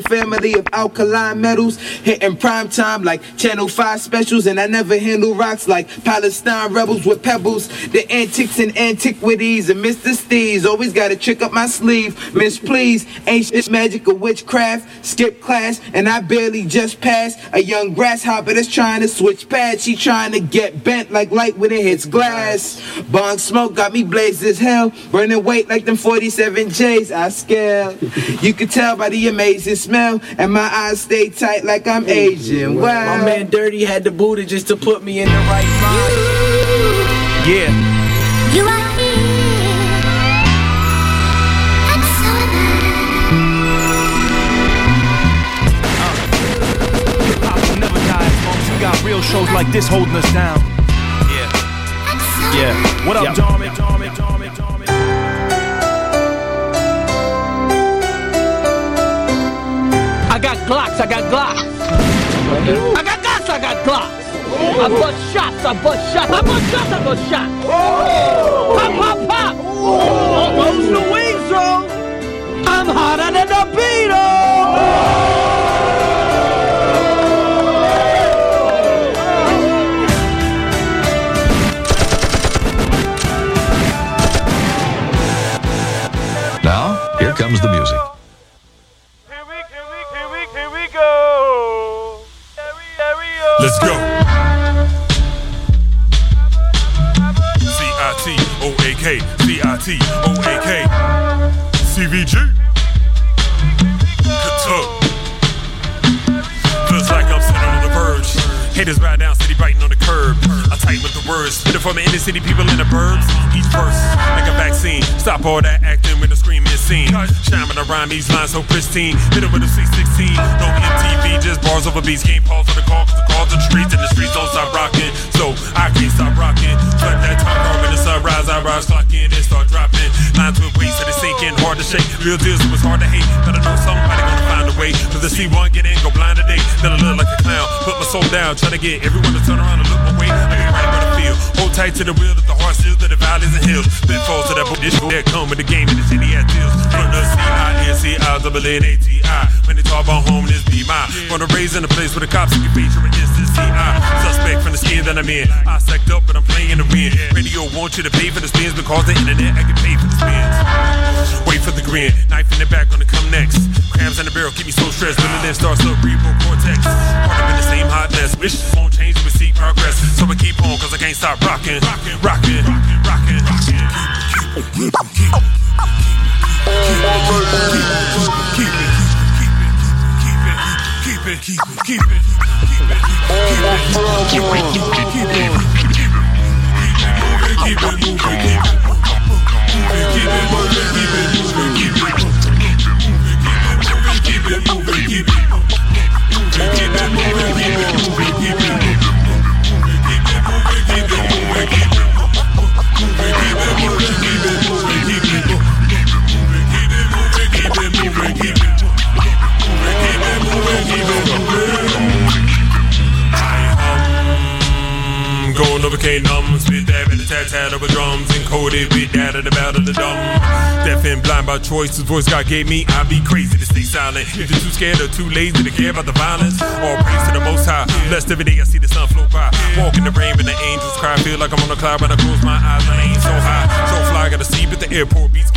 family of alkaline metals hitting prime time like Channel 5 specials. And I never handle rocks like Palestine rebels with pebbles. The antics and antiquities and Mr. Steve's always got a trick up my sleeve. Miss, please, shit magic or witchcraft. Skip class, and I barely just passed a young grasshopper that's trying to switch pads. She trying to get bent like light when it hits glass. Bong smoke got me blazed as hell. Burning weight like them 47 J's. I scale. You can tell by the amazing smell, and my eyes stay tight like I'm Asian. Wow. My man Dirty had the booty just to put me in the right mind. Yeah. You are here. I'm so Hip hop will never die as long as we got real shows like this holding us down. Yeah. Yeah. What up, Yeah. Darmy? Glocks, I got Glocks. I got Glocks, I got Glocks. I bust shots, I bust shots, I bust shots, I bust shots. Pop, pop, pop. Oh, those the wings, though. I'm hotter than the Now, Let's go. C I T O A K, C I T O A K, CVG. Katuck. Feels like I'm sitting on the verge. Haters ride down, city biting on the curb. I tight with the words, spit it for my inner city people in the burbs. Each verse like a vaccine. Stop all that acting when the scene. Shining around these lines so pristine. It with a 616. No MTV, just bars over beats. Game pause for the call, cause the calls the streets and the streets don't stop rocking. So I can't stop rocking. Flip that top car when the sunrise, I rise, clock in and start dropping. Lines with weights that it's sinking, hard to shake. Real deals, it was hard to hate. Gotta know somebody gonna find a way. For the C1 get in, go blind today. Then I look like a clown. Put my soul down, try to get everyone to turn around and look my way. I get right Hold tight to the wheel that the heart seals to the valleys and hills. Spit falls to that book. This that come with the game and the city has deals. From the C-I-N-C-I-double-N-A-T-I. When they talk about home, this be mine. Wanna raise in a place where the cops can feature an instant C-I. Suspect from the skin that I'm in. I sacked up, but I'm playing the wind. Radio want you to pay for the spins because the internet I can pay for the spins. Wait for the grin, knife in the back gonna come next. Crabs in the barrel keep me so stressed. When the then starts up, cerebral cortex. Caught up in the same hot mess. Keep can't stop rocking, rocking, rocking, rocking, rocking. Keep it, keep it, keep it, keep it, keep it, keep it, keep it, keep it, keep it, keep it, keep Going over K numb, spit that with the tat over drums, encoded with that of the battle of the dumb. Deaf and blind by choice, the voice God gave me, I'd be crazy to stay silent. If you're too scared or too lazy to care about the violence, all praise to the most high. Blessed every day I see the sun flow by. Walk in the rain when the angels cry, feel like I'm on a cloud when I close my eyes, my aim so high. So fly, gotta see at the airport, beats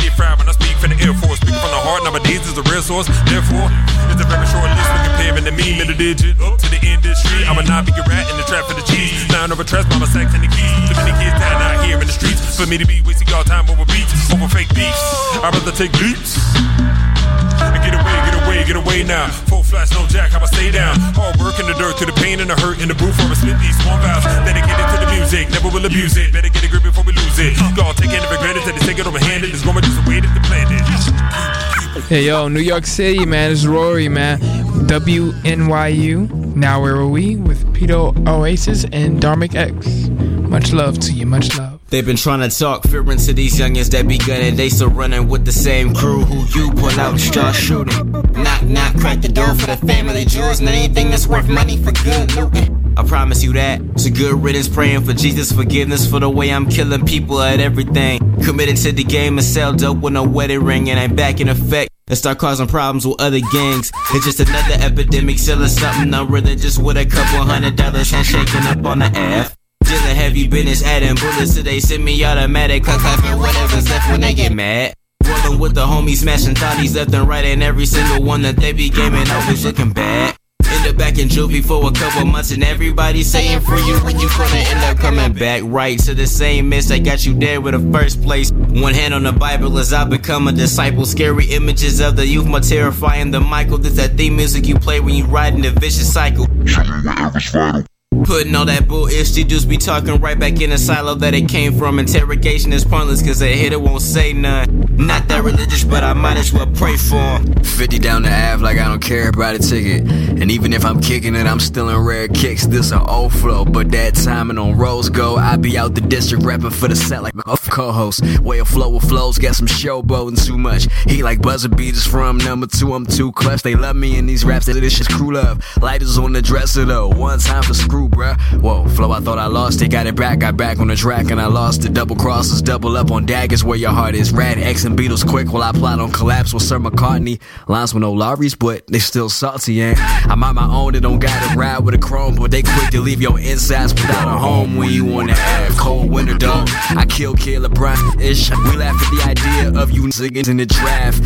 from the Air Force. Speaking from the heart, nowadays is the real source. Therefore, it's a very short list when comparing to me. Middle digit up to the industry. I would not be a rat in the trap for the cheese. Nine over trash by my sack and the keys. Too many kids dying out here in the streets. For me to be wasting all time over beats, over fake beefs. I'd rather take leaps. And get away, get away, get away now. Full flash, no jack, how I stay down. Hard work in the dirt, through the pain and the hurt in the booth for a split these small vows. Dedicated to the music, never will abuse it. Better get a grip before we lose it. Y'all taking it for granted that they take it overhanded. It's going just the way that they planned it. Hey yo, New York City, man. It's Rory, man. WNYU. Now where are we? With Peter Oasis and Dharmic X. Much love to you. Much love. They've been trying to talk fearing to these youngins that be gunning. They still running with the same crew who you pull out and start shooting. Knock, knock, crack the door for the family jewels and anything that's worth money for good looting. I promise you that. A good riddance praying for Jesus' forgiveness for the way I'm killing people at everything. Committed to the game and sell dope with no wedding ring and I'm back in effect. and start causing problems with other gangs. It's just another epidemic, selling something unreligious with a couple hundred dollars handshaking up on the F. Dealing heavy business, adding bullets to they semi-automatic, cut clapping whatever's left when they get mad. Rolling with the homies, smashing thotties left and right, and every single one that they be gaming always looking bad. End up back in juvie for a couple months, and everybody saying for you when you gonna end up coming back right to the same mess that got you there with the first place. One hand on the Bible as I become a disciple. Scary images of the youth, more terrifying than Michael. This that theme music you play when you ride in the vicious cycle. Putting all that bull ish, you just be talking right back in the silo that it came from. Interrogation is pointless, cause a hitter won't say none. Not that religious, but I might as well pray for him. 50 down the Ave like I don't care about a ticket. And even if I'm kicking it, I'm still in rare kicks. This a old flow, but that timing on Rose Go, I be out the district rapping for the set like a co-host. Way of flow with flows, got some showboating too much. He like buzzer beaters from number two, I'm too clutch. They love me in these raps, that this shit's crew love. Lighters on the dresser though, one time for screw, bruh. Whoa, flow, I thought I lost it, got it back, got back on the track and I lost it. Double crosses, double up on daggers where your heart is. Rad X and Beatles quick while I plot on collapse with Sir McCartney. Lines with no lorries, but they still salty, and I'm on my own, they don't gotta ride with a chrome, but they quick to leave your insides without a home when you wanna have cold winter dog. I kill Kid LeBron ish. We laugh at the idea of you niggas in the draft.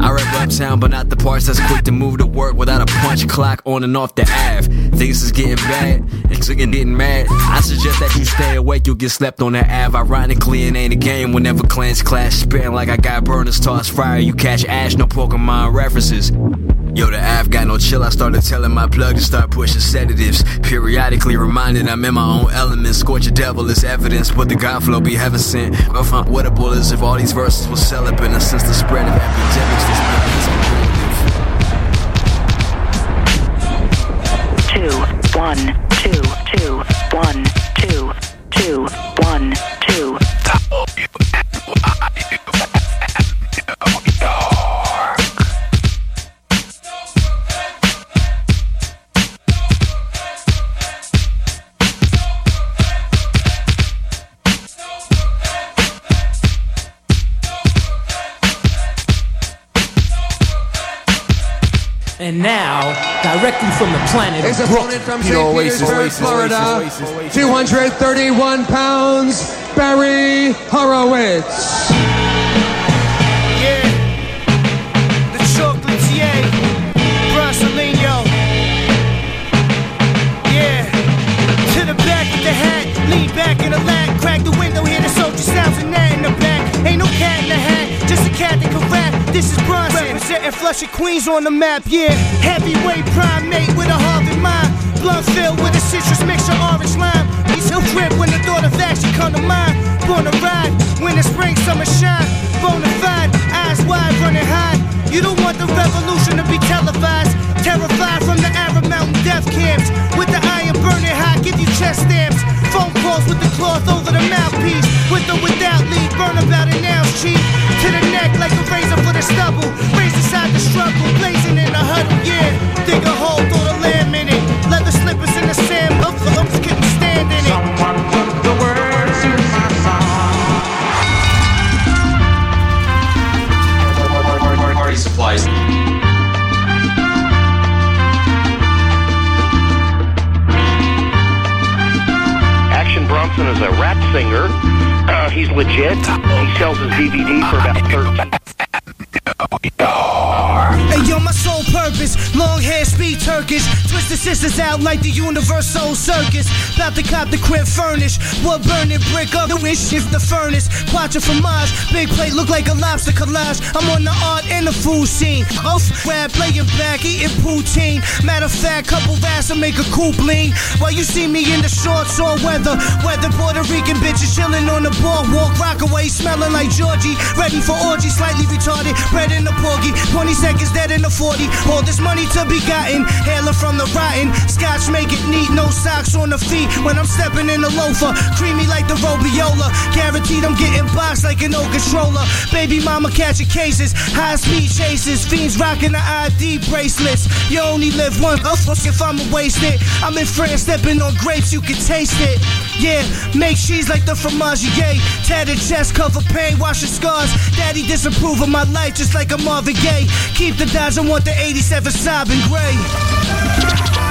I rap uptown, but not the parts that's quick to move to work without a punch clock on and off the Ave. Things is getting bad, and it's getting mad. I suggest that you stay awake, you'll get slept on the Ave. Ironically, it ain't a game whenever clans clash. Spitting like I got burners, toss fire, you catch ash, no Pokemon references. Yo, the Av got no chill. I started telling my plug to start pushing sedatives. Periodically reminded I'm in my own element. Scorch a devil is evidence, but the God flow be heaven sent. Off on what a bull is if all these verses were celibate. And since the spread of epidemics, this Two, one, two, two, one, two, two, one, two. And now, directly from the planet His of Brooklyn, from St. Petersburg, Florida, 231 pounds, Barry Horowitz. Yeah, the chocolatier, Brasileño. Yeah, to the back of the hat, lean back in the lap, crack the window, This is Bronson, representing Flushing Queens on the map. Yeah, heavyweight primate with a Harvard mind. Blunt filled with a citrus mixture, orange lime. He's he'll grip when the thought of action come to mind. Born to ride, winter, spring, summer shine. Bonafide, eyes wide, running high. You don't want the revolution to be televised. Terrified from the Arab Mountain death camps. With the iron burning high, give you chest stamps. Phone calls with the cloth over the mouthpiece. With or without lead, burn about an ounce cheap. To the neck like out like the Universal Circus. About to cop the crib furnished. Wood burning brick up, the wish is the furnace. Quattro Mars, big plate look like a lobster collage. I'm on the art and the food scene. Off rap, laying back, eating poutine. Matter of fact, couple rats will make a cool bling. While you see me in the shorts or weather. Weather Puerto Rican bitches chilling on the boardwalk. Rock away, smelling like Georgie. Ready for orgy, slightly retarded. Bread in the porgy. 20 seconds dead in the 40. All this money to be gotten. Hailing from the rotten. Scotch make it neat, no socks on the feet. When I'm stepping in the loafer. Creamy like the Robiola. Guaranteed I'm getting boxed like an old controller. Baby mama catching cases. High speed chases. Fiends rocking the ID bracelets. You only live once, fuck if I'ma waste it. I'm in France, stepping on grapes, you can taste it. Yeah, make cheese like the fromagier. Tattered chest, cover pain, wash your scars. Daddy disapprove of my life just like a Marvin Gaye. Keep the Dodge, I want the 87 Saab in gray.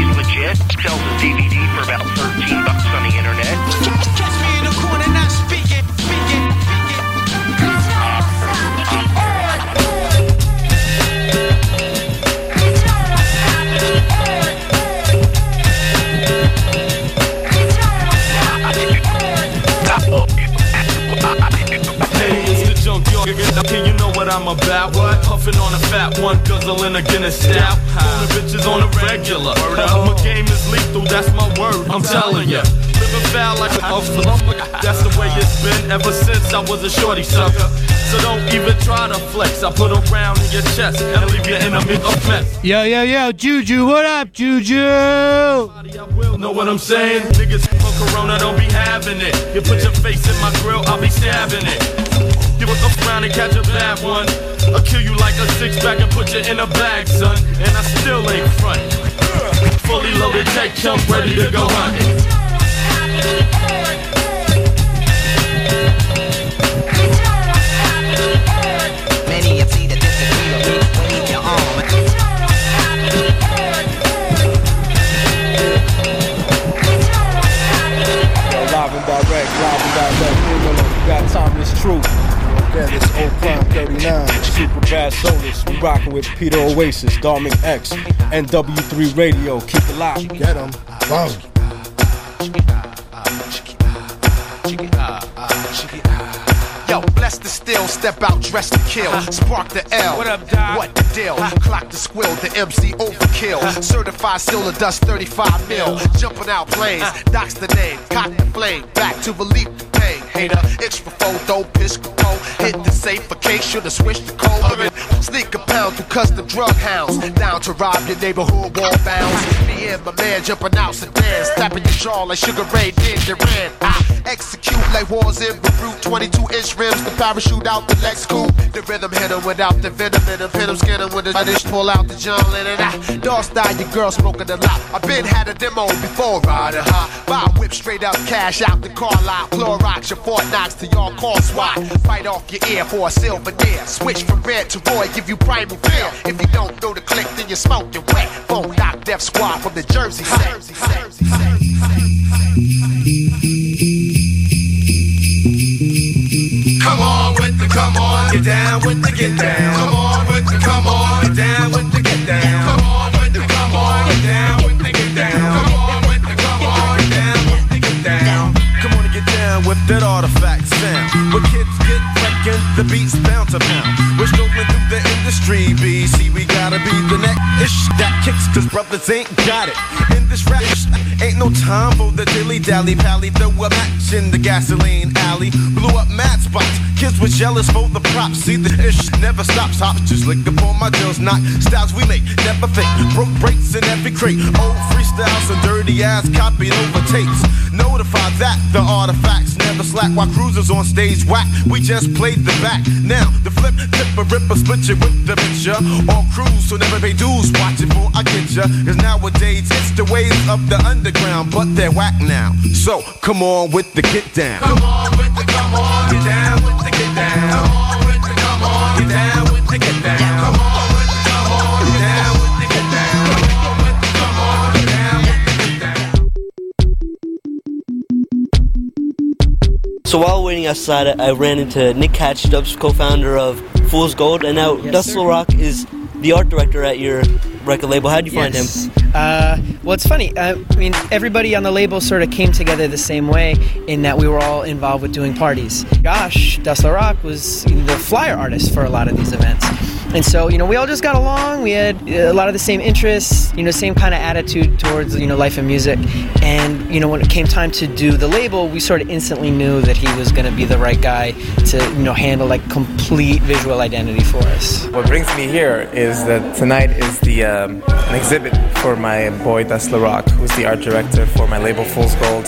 He's legit. Sells his DVD for about 13 bucks on the internet. Catch me in the corner, not speaking. Speaking. Hey, it's the junkyard. Okay, you know what I'm about. What? Puffing on a fat one, guzzling a Guinness stout. Pulling bitches on a regular. My game is lethal, that's my word. I'm telling ya. Living foul like a. That's the way it's been ever since I was a shorty sucker. So don't even try to flex. I put a round in your chest and leave your enemy a mess. Yo, yo, yo, Juju, what up, Juju? Know what I'm saying? Niggas Corona don't be having it. You put your face in my grill, I'll be stabbing it. A up around and catch a bad one. I'll kill you like a six pack and put you in a bag, son. And I still ain't front. Fully loaded tech chump ready to go hunting. Rocking with Peter Oasis, Dharmic X, and W3 Radio. Keep it locked. Get them. Boom. Yo, bless the still, step out, dress to kill. Spark the L. What up, Doc? What the deal? Clock the squill, the MC overkill. Certified silver dust 35 mil. Jumping out planes, doc's the name. Cock the flame, back to relief the pain. Hater, extra photo, piss. Hit the safe for case, should've switched the code. Sneak a pound through custom drug hounds. Down to rob your neighborhood wall bounds. Me and my man jumping out sedans. Tapping your jaw like Sugar Ray did Duran. I execute like wars in Beirut. 22 inch rims, the parachute out the Lex coupe. The rhythm hit 'em without the venom 'em. Hit 'em, skin 'em with the dish, pull out the John Lennon. I dog style, your girl smoking a lot. I been had a demo before riding high. Buy whip straight up, cash out the car lot. Clorox your Fort Knox to y'all call SWAT. Fight off your ear for a silver deer. Switch from red to Roy, give you primal fear. If you don't know the click, then you're smoking wet. Phone knock Def Squad from the Jersey set. Come on with the come on, get down with the get down. Come on with the come on, get down with the get down. Come on that artifact sound. Where kids get the beats bound to pound. We're strolling through the industry, BC. We gotta be the next ish that kicks, cause brothers ain't got it. In this rap, ain't no time for the dilly dally pally. Throw a match in the gasoline alley. Blew up mad spots. Kids were jealous for the props. See, the ish never stops. Hops just lick up on my deals. Not styles we make, never fake. Broke breaks in every crate. Old freestyles and dirty ass copied over tapes. Notify that the artifacts never slack while cruisers on stage whack. We just played the back. Now the flip, tip a ripper, split you with the picture. All crews, so never pay dues. Watch it before I get ya. Cause nowadays it's the ways of the underground, but they're whack now. So come on with the get down. Come on with the come on, get down with the get down. Come on with the come on, get down with the get down. Come on So while waiting outside, I ran into Nick Catchdubs co-founder of Fool's Gold, and now Yes, Dust LaRock is the art director at your record label. How'd you find him? Uh, well, it's funny. Uh, I mean, everybody on the label sort of came together the same way in that we were all involved with doing parties. Josh Dust LaRock was the flyer artist for a lot of these events. And so, you know, we all just got along. We had uh, a lot of the same interests, you know, same kind of attitude towards, you know, life and music. And, you know, when it came time to do the label, we sort of instantly knew that he was going to be the right guy to, you know, handle like complete visual identity for us. What brings me here is that tonight is the um, an exhibit for my boy Dust LaRock, who's the art director for my label Fool's Gold,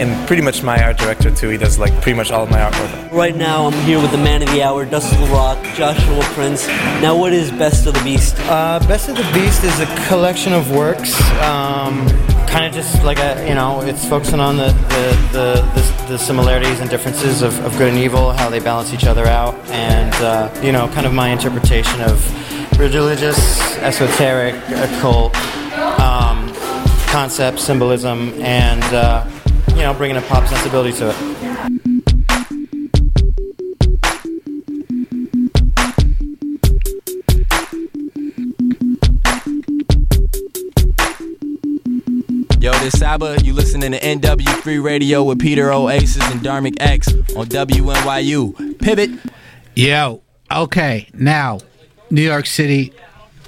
and pretty much my art director too. He does like pretty much all of my artwork. Right now, I'm here with the man of the hour, Dust LaRock, Joshua Prince. Now, what is Best of the Beast? Uh, Best of the Beast is a collection of works. Um, kind of just like a, you know, it's focusing on the the, the, the, the similarities and differences of, of good and evil, how they balance each other out, and uh, you know, kind of my interpretation of religious, esoteric, occult concept, symbolism, and uh, you know, bringing a pop sensibility to it. Yo, this Saba. You listening to NW3 Radio with Peter Oasis and Dharmic X on WNYU. Pivot. Yo, okay, now New York City,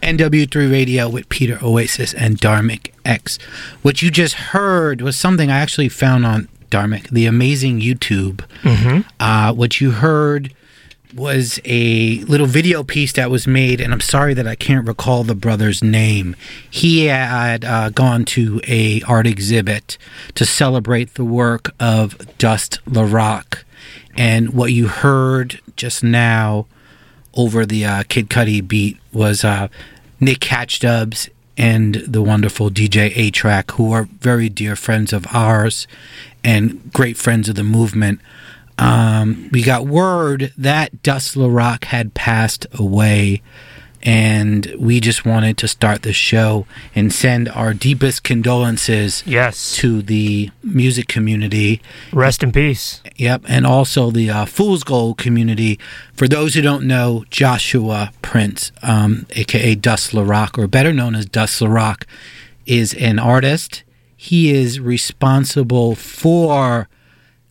NW3 Radio with Peter Oasis and Dharmic X. What you just heard was something I actually found on Dharmic, the amazing YouTube. Mhm. Uh, what you heard was a little video piece that was made, and I'm sorry that I can't recall the brother's name. He had uh, gone to a art exhibit to celebrate the work of Dust LaRock, and what you heard just now over the uh, Kid Cudi beat was uh, Nick Catchdubs and the wonderful DJ A-Trak, who are very dear friends of ours and great friends of the movement. Um, we got word that Dust LaRock had passed away, and we just wanted to start the show and send our deepest condolences yes. to the music community. Rest in peace. Yep, and also the uh, Fool's Gold community. For those who don't know, Joshua Prince, um, aka Dust LaRock, or better known as Dust LaRock, is an artist. He is responsible for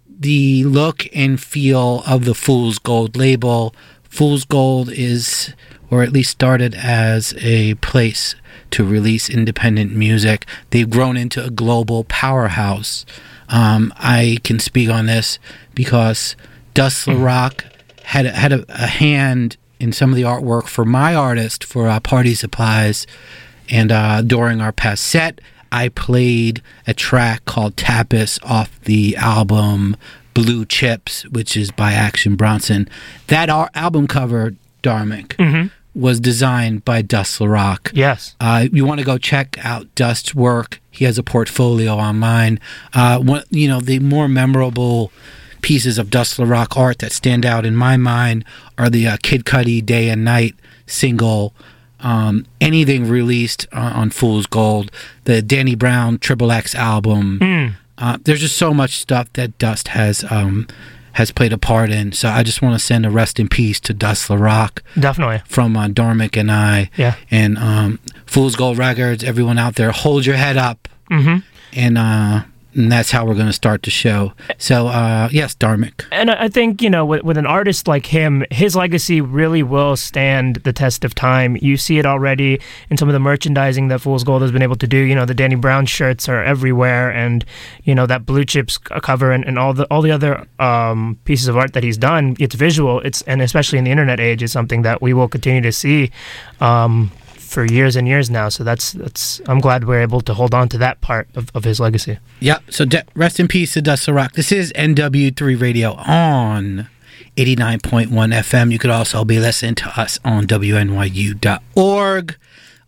the look and feel of the Fool's Gold label. Fool's Gold is, or at least started as a place to release independent music. They've grown into a global powerhouse. Um, I can speak on this because Dust LaRock had had a, a hand in some of the artwork for my artist for uh, Party Supplies, and uh, during our past set, I played a track called Tapis off the album Blue Chips, which is by Action Bronson. That ar- album cover, Dharmic, Mhm. Was designed by Dust LaRock. Yes. Uh, you want to go check out Dust's work. He has a portfolio online. Uh, one, you know, the more memorable pieces of Dust LaRock art that stand out in my mind are the uh, Kid Cudi Day and Night single. Um, anything released uh, on Fool's Gold, the Danny Brown Triple X album. Mm. Uh, there's just so much stuff that Dust has um, has played a part in. So I just want to send a rest in peace to Dust LaRock Definitely. from uh, Dharmic and I. Yeah. And um, Fool's Gold Records, everyone out there, hold your head up. hmm And, uh, and that's how we're going to start the show. So, uh, yes, Dharmic. And I I think, you know, with, with an artist like him, his legacy really will stand the test of time. You see it already in some of the merchandising that Fool's Gold has been able to do. You know, the Danny Brown shirts are everywhere, and, you know, that Blue Chips cover and, and all the all the other um, pieces of art that he's done. It's visual, It's and especially in the internet age, is something that we will continue to see. Um, for years and years now, so that's that's. I'm glad we're able to hold on to that part of, of his legacy. Yep. So de- rest in peace to Dust LaRock. This is NW3 Radio on 89.1 FM. You could also be listening to us on WNYU.org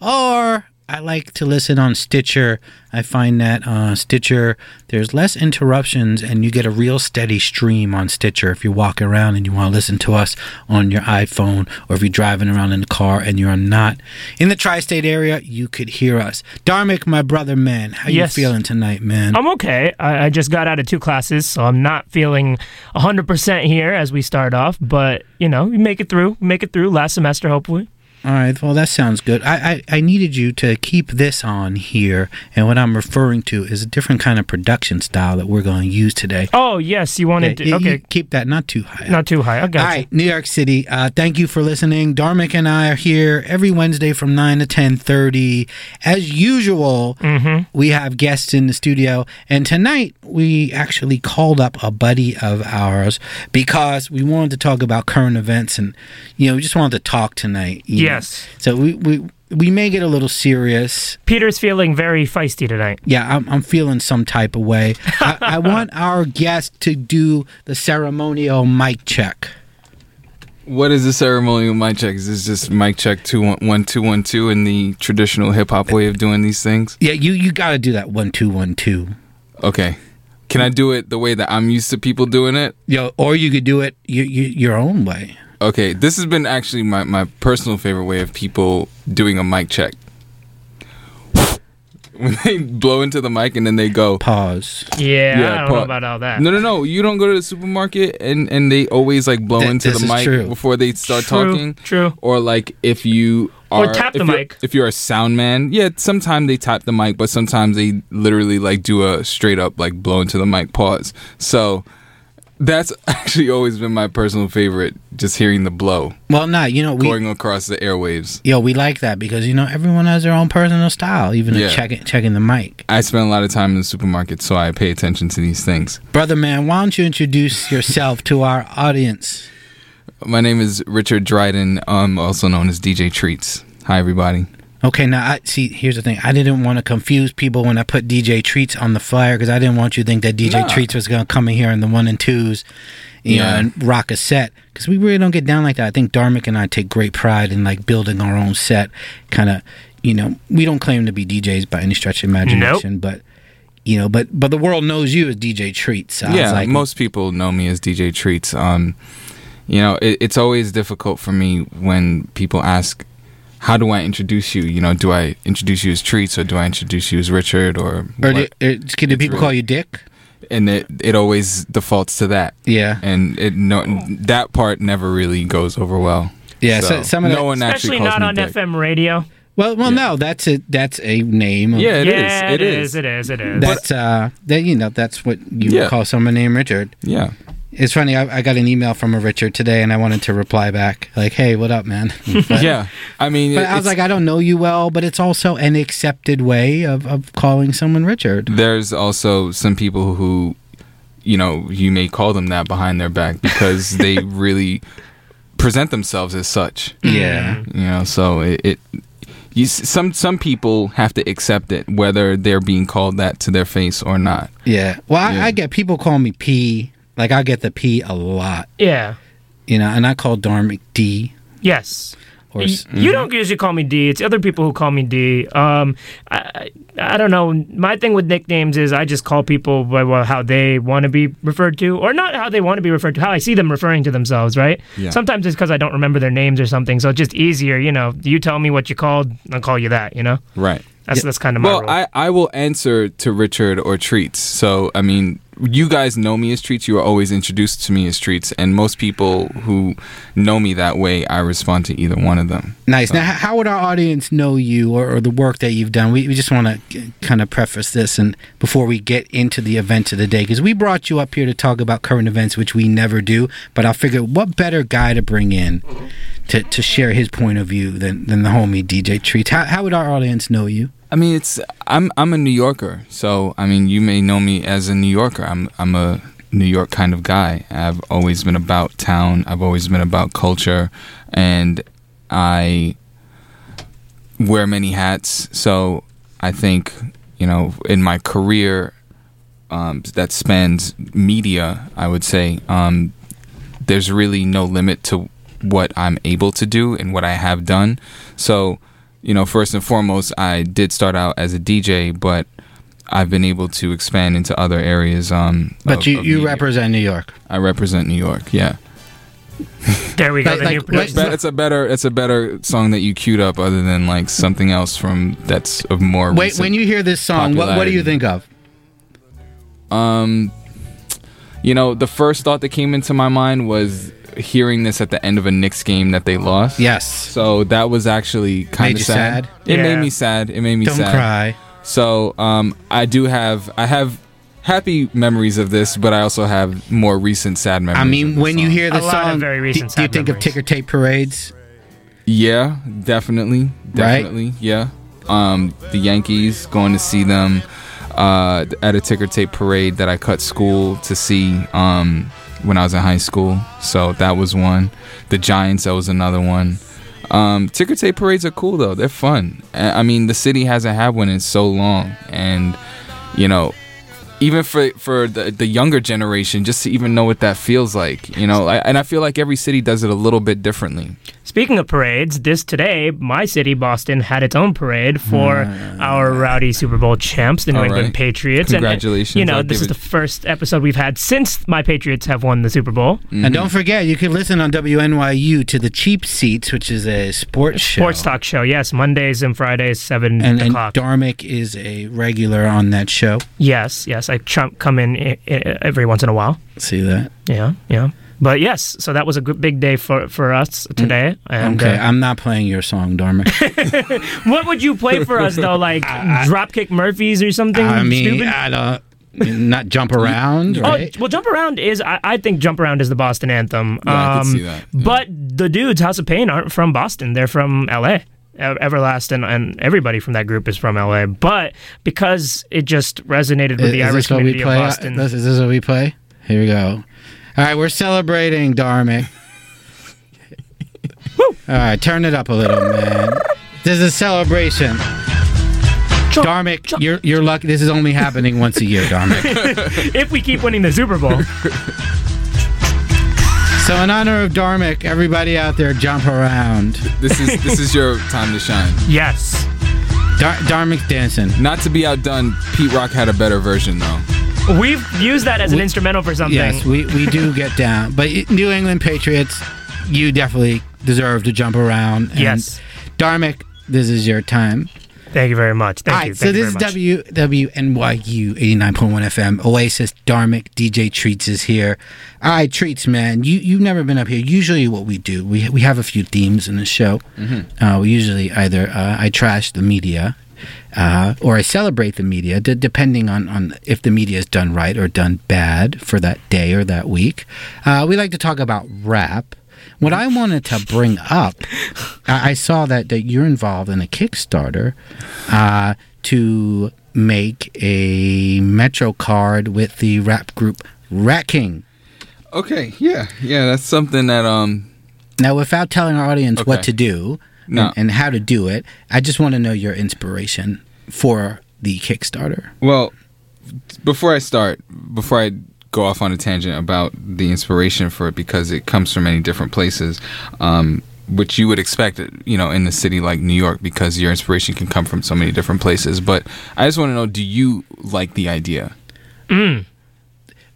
or I like to listen on Stitcher. I find that uh, Stitcher, there's less interruptions and you get a real steady stream on Stitcher if you walk around and you want to listen to us on your iPhone or if you're driving around in the car and you're not in the tri state area, you could hear us. Dharmic, my brother, man, how Yes. you feeling tonight, man? I'm okay. I, I just got out of two classes, so I'm not feeling 100% here as we start off, but, you know, we make it through. We make it through last semester, hopefully. All right, well, that sounds good. I, I, I needed you to keep this on here, and what I'm referring to is a different kind of production style that we're going to use today. Oh, yes, you wanted Yeah, to. Okay. keep that not too high. Not too high. I got All you. right, New York City. Uh, thank you for listening. Dharmic and I are here every Wednesday from nine to ten thirty. As usual, Mm-hmm. we have guests in the studio, and tonight we actually called up a buddy of ours because we wanted to talk about current events, and you know, we just wanted to talk tonight. you know. Yes. So we we we may get a little serious. Peter's feeling very feisty tonight. Yeah, I'm, I'm feeling some type of way. I, I want our guest to do the ceremonial mic check. What is the ceremonial mic check? Is this just mic check two one one two one two in the traditional hip hop way of doing these things? Yeah, you you got to do that one two one two. Okay. Can I do it the way that I'm used to people doing it? Yo, or you could do it you, you, your own way. Okay, this has been actually my, my personal favorite way of people doing a mic check. When they blow into the mic and then they go pause. Yeah, I don't know about all that. No, no, no. You don't go to the supermarket and and they always like blow Th- into the mic true. before they start True, talking. true. Or like if you Or are tap the if mic. If you're a sound man, yeah, sometimes they tap the mic, but sometimes they literally like do a straight up like blow into the mic pause. So that's actually always been my personal favorite, just hearing the blow Well, nah, you know we going across the airwaves. yo we like that because you know everyone has their own personal style, even Yeah. checking checking the mic. I spend a lot of time in the supermarket, so I pay attention to these things. Brother man, why don't you introduce yourself to our audience? My name is Richard Dryden, um, also known as DJ Treats. Hi, everybody. Okay, now I see. Here's the thing. I didn't want to confuse people when I put DJ Treats on the flyer because I didn't want you to think that DJ Nah. Treats was going to come in here in the one and twos, you know, Yeah. and rock a set. Because we really don't get down like that. I think Dharmic and I take great pride in like building our own set. Kind of, you know, we don't claim to be DJs by any stretch of imagination, but you know, but but the world knows you as DJ Treats. So I was yeah, like, most people know me as DJ Treats. Um, you know, it, it's always difficult for me when people ask, "How do I introduce you?" You know, do I introduce you as Treats or do I introduce you as Richard or? or what? do, uh, can the people call you Dick? and it it always defaults to that. Yeah. and it no that part never really goes over well. Yeah, so some of no the- one actually Especially calls not me on Dick. FM radio. Well, well, no, that's a that's a name. Of, Yeah, it is. yeah, It it is. is. It is. It is. That's uh, that you know, that's what you Yeah. would call someone named Richard. Yeah. It's funny. I, I got an email from a Richard today, and I wanted to reply back like, "Hey, what up, man?" But, yeah, I mean, but I was like, I don't know you well, but it's also an accepted way of, of calling someone Richard. there's also some people who, you know, you may call them that behind their back because they really present themselves as such. Yeah. you know, so it. it you, some some people have to accept it, whether they're being called that to their face or not. Yeah. Well, I, Yeah. I get people call me P. Like I get the P a lot. Yeah. You know, and I call Dharmic D. Yes. Or Y- s- you don't usually call me D. It's other people who call me D. Um, I, I I don't know. My thing with nicknames is I just call people by well, how they want to be referred to, or not how they want to be referred to, how I see them referring to themselves. Right. Yeah. Sometimes it's because I don't remember their names or something, so it's just easier. You know, you tell me what you called, I'll call you that. You know. Right. That's that's kind of my well, rule. I, I will answer to Richard or Treats. So, I mean, you guys know me as Treats. You are always introduced to me as Treats. And most people who know me that way, I respond to either one of them. Nice. Now, how would our audience know you or, or the work that you've done? We, we just want to kind of preface this and before we get into the events of the day, because we brought you up here to talk about current events, which we never do. But I figured, what better guy to bring in to, to share his point of view than, than the homie DJ Treats? How, how would our audience know you? I mean, it's I'm I'm a New Yorker, so I mean, you may know me as a New Yorker. I'm I'm a New York kind of guy. I've always been about town. I've always been about culture, and I wear many hats. So I think you know, in my career um, that spans media, I would say um, there's really no limit to what I'm able to do and what I have done. So you know, first and foremost, I did start out as a DJ, but I've been able to expand into other areas. Um, But of- you, of you media. represent New York. I represent New York. Yeah, there we go. Like- the like- new like- it's a better it's a better song that you queued up, other than like something else from that's of more. Wait, recent when you hear this song, what, what do you think of? Um, you know, the first thought that came into my mind was hearing this at the end of a Knicks game that they lost. Yes. So that was actually kind of sad. sad? It Yeah. made me sad. It made me Don't sad. cry. So um, I do have I have happy memories of this, but I also have more recent sad memories. I mean, the when you hear the A lot of song, very do, recent do you sad think of memories. ticker tape parades? Yeah, definitely, definitely, yeah. Um, the Yankees going to see them uh, at a ticker tape parade that I cut school to see um, when I was in high school. So that was one. The Giants, that was another one. Um, ticker tape parades are cool though. They're fun. I I mean, the city hasn't had one in so long, and you know, even for for the the younger generation, just to even know what that feels like, you know. I, and I feel like every city does it a little bit differently. Speaking of parades, this today, my city, Boston, had its own parade for our rowdy Super Bowl champs, the New All England right. Patriots. And, uh, Congratulations. you know, I'll this is it- the first episode we've had since my Patriots have won the Super Bowl. And don't forget, you can listen on WNYU to the Cheap Seats, which is a sports show. Sports talk show, yes, Mondays and Fridays, 7 and, and o'clock. Dharmic is a regular on that show. Yes, yes, I chum- come in I- I- every once in a while. See that? Yeah, yeah. But yes, so that was a good big day for, for us today. And okay, uh, I'm not playing your song, Dharma. what would you play for us though? Like Dropkick Murphys or something? I mean, stupid? I don't. Not jump around, right? Oh, well, Jump Around is, I, I think Jump Around is the Boston anthem. Yeah, I Um, see that, But the dudes, House of Pain, aren't from Boston. They're from LA. Ev- Everlast and, and everybody from that group is from LA. But because it just resonated with Is- the is Irish community play? of Boston. This, is this what we play? Here we go. All right, we're celebrating Dharmic. All right, turn it up a little, man. This is a celebration. Dharmic, you're you're lucky. This is only happening once a year, Dharmic. if we keep winning the Super Bowl. So, in honor of Dharmic, everybody out there, jump around. This is this is your time to shine. Yes. Dar- Dharmic's dancing. Not to be outdone, Pete Rock had a better version though. We've used that as an instrumental for something. Yes, we, we do get down. But New England Patriots, you definitely deserve to jump around. And Yes. Dharmic, this is your time. Thank you very much. Thank All you. right, so you this is very. W WNYU 89.1 FM. Oasis, Dharmic, DJ Treats is here. All right, Treats, man. You, you've never been up here. Usually, what we do, we, we have a few themes in the show. Mhm. Uh, we usually either uh, I trash the media uh, or I celebrate the media, d- depending on, on if the media is done right or done bad for that day or that week. Uh, we like to talk about rap. What I wanted to bring up, I I saw that, that you're involved in a Kickstarter uh, to make a Metro card with the rap group Rat King. Okay, yeah, yeah, that's something that um. Now, without telling our audience what to do No. and, and how to do it, I just want to know your inspiration for the Kickstarter. Well, before I start, before I go off on a tangent about the inspiration for it, because it comes from many different places, um, which you would expect, you know, in the city like New York, because your inspiration can come from so many different places. But I just want to know: Do you like the idea? Mm.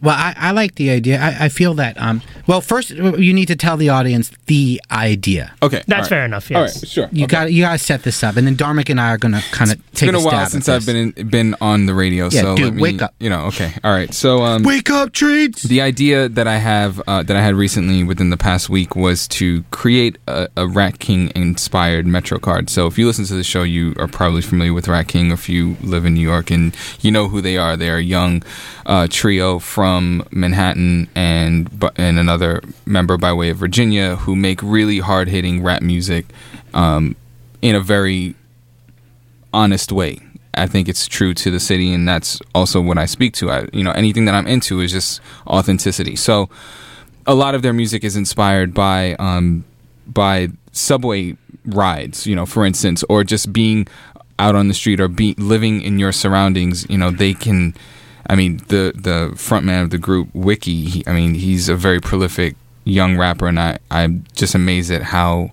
Well, I, I like the idea. I, I feel that. Um, well, first you need to tell the audience the idea. Okay, That's fair enough. Yes. All right, sure. You got you got to set this up, and then Dharmic and I are going to kind of It's take been a stab while since. I've been in, been on the radio, Yeah, so dude, let me- wake up. You know, okay, all right. So, um, Wake up, treats. The idea that I have uh, that I had recently within the past week was to create a, a Rat King inspired Metro card. So if you listen to the show, you are probably familiar with Rat King. If you live in New York and you know who they are, they are a young uh, trio from Manhattan and and another member by way of Virginia who make really hard hitting rap music um, in a very honest way. I think it's true to the city, and that's also what I speak to. I, you know, anything that I'm into is just authenticity. So, a lot of their music is inspired by um, by subway rides. You know, for instance, or just being out on the street or be living in your surroundings. You know, they can. I mean, the the frontman of the group, Wiki. He, I mean, he's a very prolific young rapper, and I I'm just amazed at how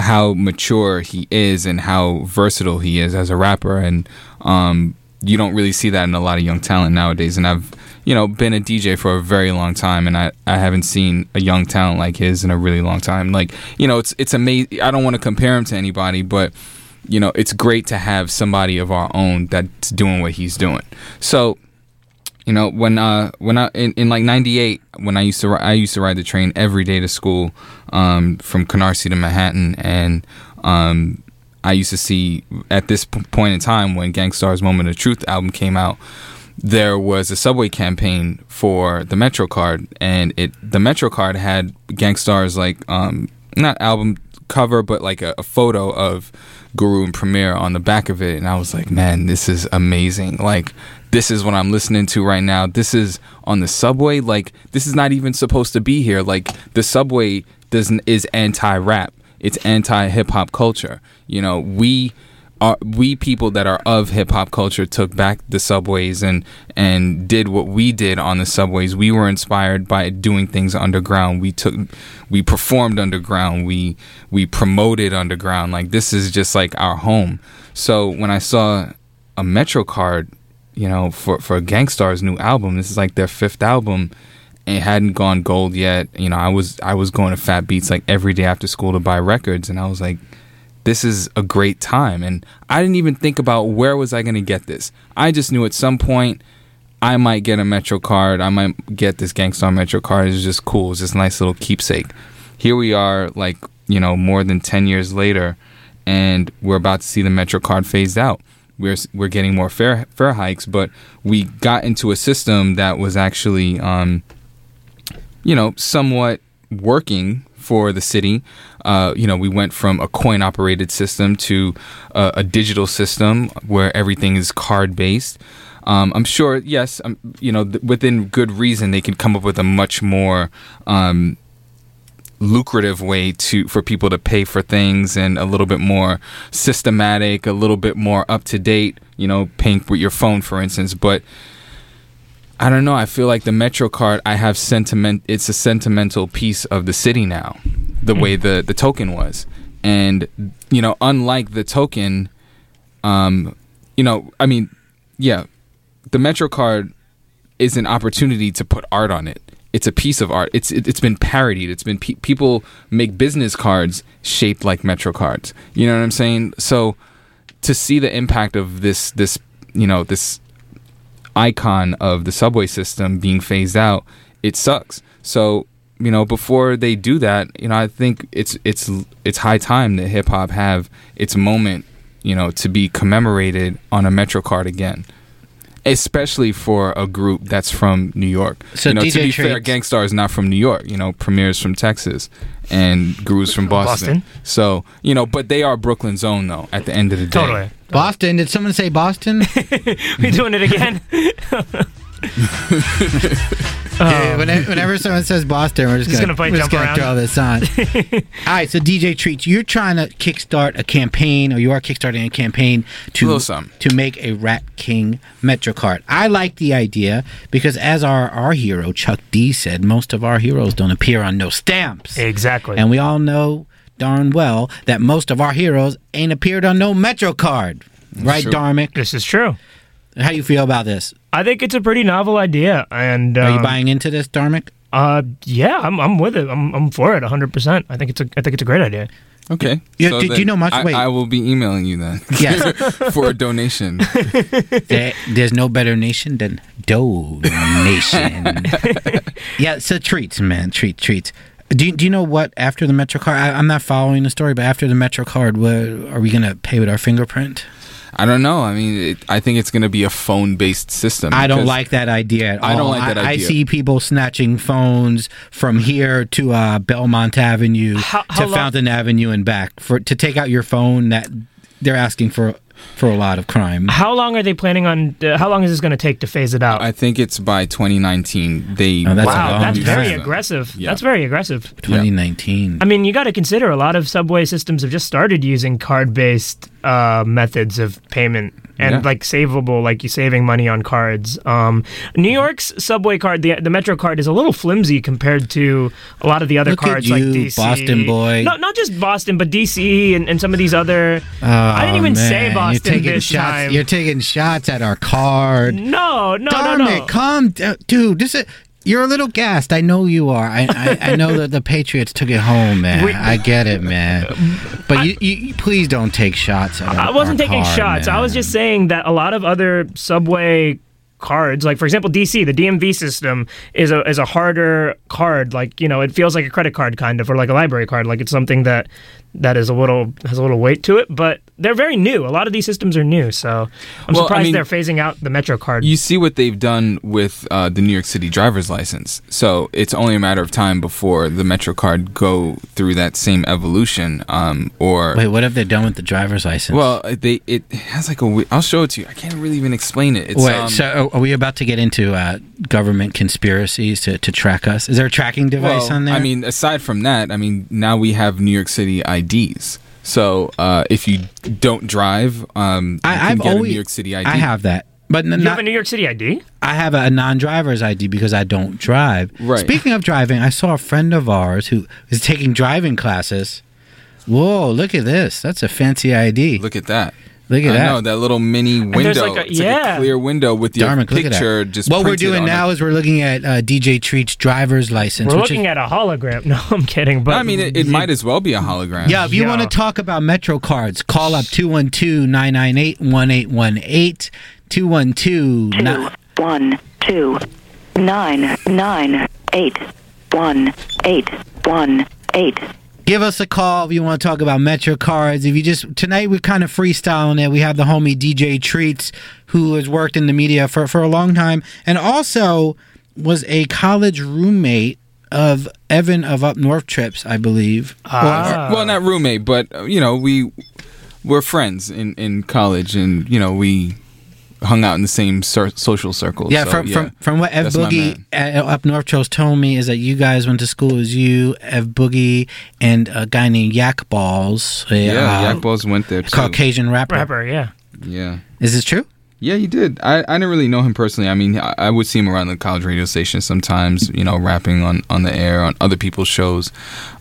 how mature he is and how versatile he is as a rapper and um you don't really see that in a lot of young talent nowadays and I've you know been a DJ for a very long time and I I haven't seen a young talent like his in a really long time like you know it's it's amazing I don't want to compare him to anybody but you know it's great to have somebody of our own that's doing what he's doing. So you know when uh when I in, in like 98 when I used to I used to ride the train every day to school um from Canarsie to Manhattan and um I used to see at this p- point in time when Gang Starr's Moment of Truth album came out there was a subway campaign for the Metro card and it the Metro card had Gang Starr's like um not album cover but like a, a photo of Guru and Premier on the back of it and I was like man this is amazing. Like this is what I'm listening to right now. This is on the subway. Like this is not even supposed to be here. Like the subway doesn't is anti-rap. It's anti hip hop culture. You know, we we people that are of hip hop culture took back the subways and and did what we did on the subways. We were inspired by doing things underground. We took we performed underground. We we promoted underground. Like this is just like our home. So when I saw a Metro card, you know, for for Gang Starr's new album, this is like their fifth album. It hadn't gone gold yet. You know, I was I was going to Fat Beats like every day after school to buy records, and I was like, this is a great time. And I didn't even think about where was I going to get this. I just knew at some point I might get a Metro card. I might get this Gang Starr Metro card. It's just cool. It's just a nice little keepsake. Here we are, like you know, more than ten years later, and we're about to see the Metro card phased out. We're we're getting more fare fare hikes, but we got into a system that was actually, um, you know, somewhat working for the city. Uh, you know, we went from a coin operated system to uh, a digital system where everything is card based. Um, I'm sure, yes, um, you know, th- within good reason, they can come up with a much more um, lucrative way to for people to pay for things and a little bit more systematic, a little bit more up to date. You know, paying with your phone, for instance, but. I don't know. I feel like the Metro card. I have sentiment. It's a sentimental piece of the city now, the way the the token was, and you know, unlike the token, um, you know, I mean, yeah, the Metro card is an opportunity to put art on it. It's a piece of art. It's it, it's been parodied. It's been pe- people make business cards shaped like Metro cards. You know what I'm saying? So to see the impact of this this you know this icon of the subway system being phased out, it sucks. So you know, before they do that, you know, I think it's it's it's high time that hip hop have its moment, you know, to be commemorated on a Metro card again. Especially for a group that's from New York. So you know, to DJ be fair, Treats- Gang Starr is not from New York. You know, Premier's from Texas, and Guru's from Boston. Boston. So you know, but they are Brooklyn's own though. At the end of the day, Totally. Boston. Did someone say Boston? we doing it again? Yeah, um, whenever, whenever someone says Boston, we're just, Just gonna, gonna we're just gonna around. throw this on. All right, so DJ Treats, you're trying to kickstart a campaign, or you are kickstarting a campaign to Little something. to make a Rat King Metro card. I like the idea because, as our our hero Chuck D said, most of our heroes don't appear on no stamps. Exactly. And we all know darn well that most of our heroes ain't appeared on no Metro card. right, true. Dharmic? This is true. How you feel about this? I think it's a pretty novel idea, and Are you um, buying into this, Dharmic? Uh, yeah, I'm, I'm with it. I'm, I'm for it 100. percent I think it's a I think it's a great idea. Okay. Yeah, So did then you know much- I, wait. I will be emailing you then. Yes. for a donation. there, there's no better nation than donation. yeah, so treats, man, treat, treats. Do you, do you know what after the Metro card? I, I'm not following the story, but after the Metro card, what are we gonna pay with our fingerprint? I don't know. I mean, it, I think it's going to be a phone-based system. I don't like that idea at all. I don't like that I, idea. I see people snatching phones from here to uh, Belmont Avenue how to long- Fountain Avenue and back for to take out your phone. That they're asking for for a lot of crime. How long are they planning on? Uh, how long is this going to take to phase it out? I think it's by 2019. They Oh, that's wow, long that's very time. aggressive. Yeah. That's very aggressive. 2019. I mean, you got to consider a lot of subway systems have just started using card-based uh, methods of payment and Yeah. like savable, like you saving money on cards. Um, New York's subway card, the the Metro card, is a little flimsy compared to a lot of the other Look cards like DC, Boston boy. No, not just Boston, but DC and, and some of these other. I didn't Oh, even say Boston You're taking this shots. time. You're taking shots at our card. no, no, Darn no, no. it, calm down, dude. This is. You're a little gassed. I know you are. I I, I know that the Patriots took it home, man. We- I get it, man. But you, you, you please don't take shots. Our, I wasn't taking shots. I was just saying that a lot of other subway cards, like for example DC, the DMV system is a is a harder card. Like you know, it feels like a credit card kind of, or like a library card. Like it's something that that is a little has a little weight to it. But they're very new. A lot of these systems are new, so I'm Well, I surprised mean- they're phasing out the Metro card. You see what they've done with uh, the New York City driver's license. So it's only a matter of time before the Metro card go through that same evolution. Um, or Wait, what have they done with the driver's license? well, they it has like a. we- I'll show it to you. I can't really even explain it. It's, Wait, um, so are we about to get into uh, government conspiracies to, to track us? Is there a tracking device well, on there? I mean, aside from that, I mean, now we have New York City IDs. So uh, if you don't drive, um, you I, can I've get always a New York City ID. I have that, but n- you not, have a New York City ID? I have a non-driver's ID because I don't drive. Right. Speaking of driving, I saw a friend of ours who is taking driving classes. Whoa! Look at this. That's a fancy ID. Look at that. Look at I that. know that little mini window. like a- it's like a clear window with your Dharmic, look at that. picture. Just what we're doing on now it. is we're looking at uh, DJ Treat's driver's license. We're which looking is, at a hologram. No, I'm kidding. But I mean, it, it might as well be a hologram. yeah, if you Yeah. want to talk about Metro cards, call up 212-998-1818. 212 two one two nine nine eight one eight one eight. Give us a call if you want to talk about Metro cards. If you just tonight we're kind of freestyling it. We have the homie DJ Treats who has worked in the media for, for a long time and also was a college roommate of Evan of Up North Trips, I believe. Ah. well, not roommate, but uh, you know, we were friends in in college, and you know, we hung out in the same cir- social circles. Yeah, so, from, from from what Ev That's Boogie man. uh, up North Chose told me is that you guys went to school as you, Ev Boogie, and a guy named Yak Ballz, a, Yeah, uh, Yak Ballz went there too. Caucasian rapper. rapper, yeah. Yeah. Is this true? Yeah, you did. I, I didn't really know him personally. I mean, I, I would see him around the college radio station sometimes, you know, rapping on, on the air on other people's shows.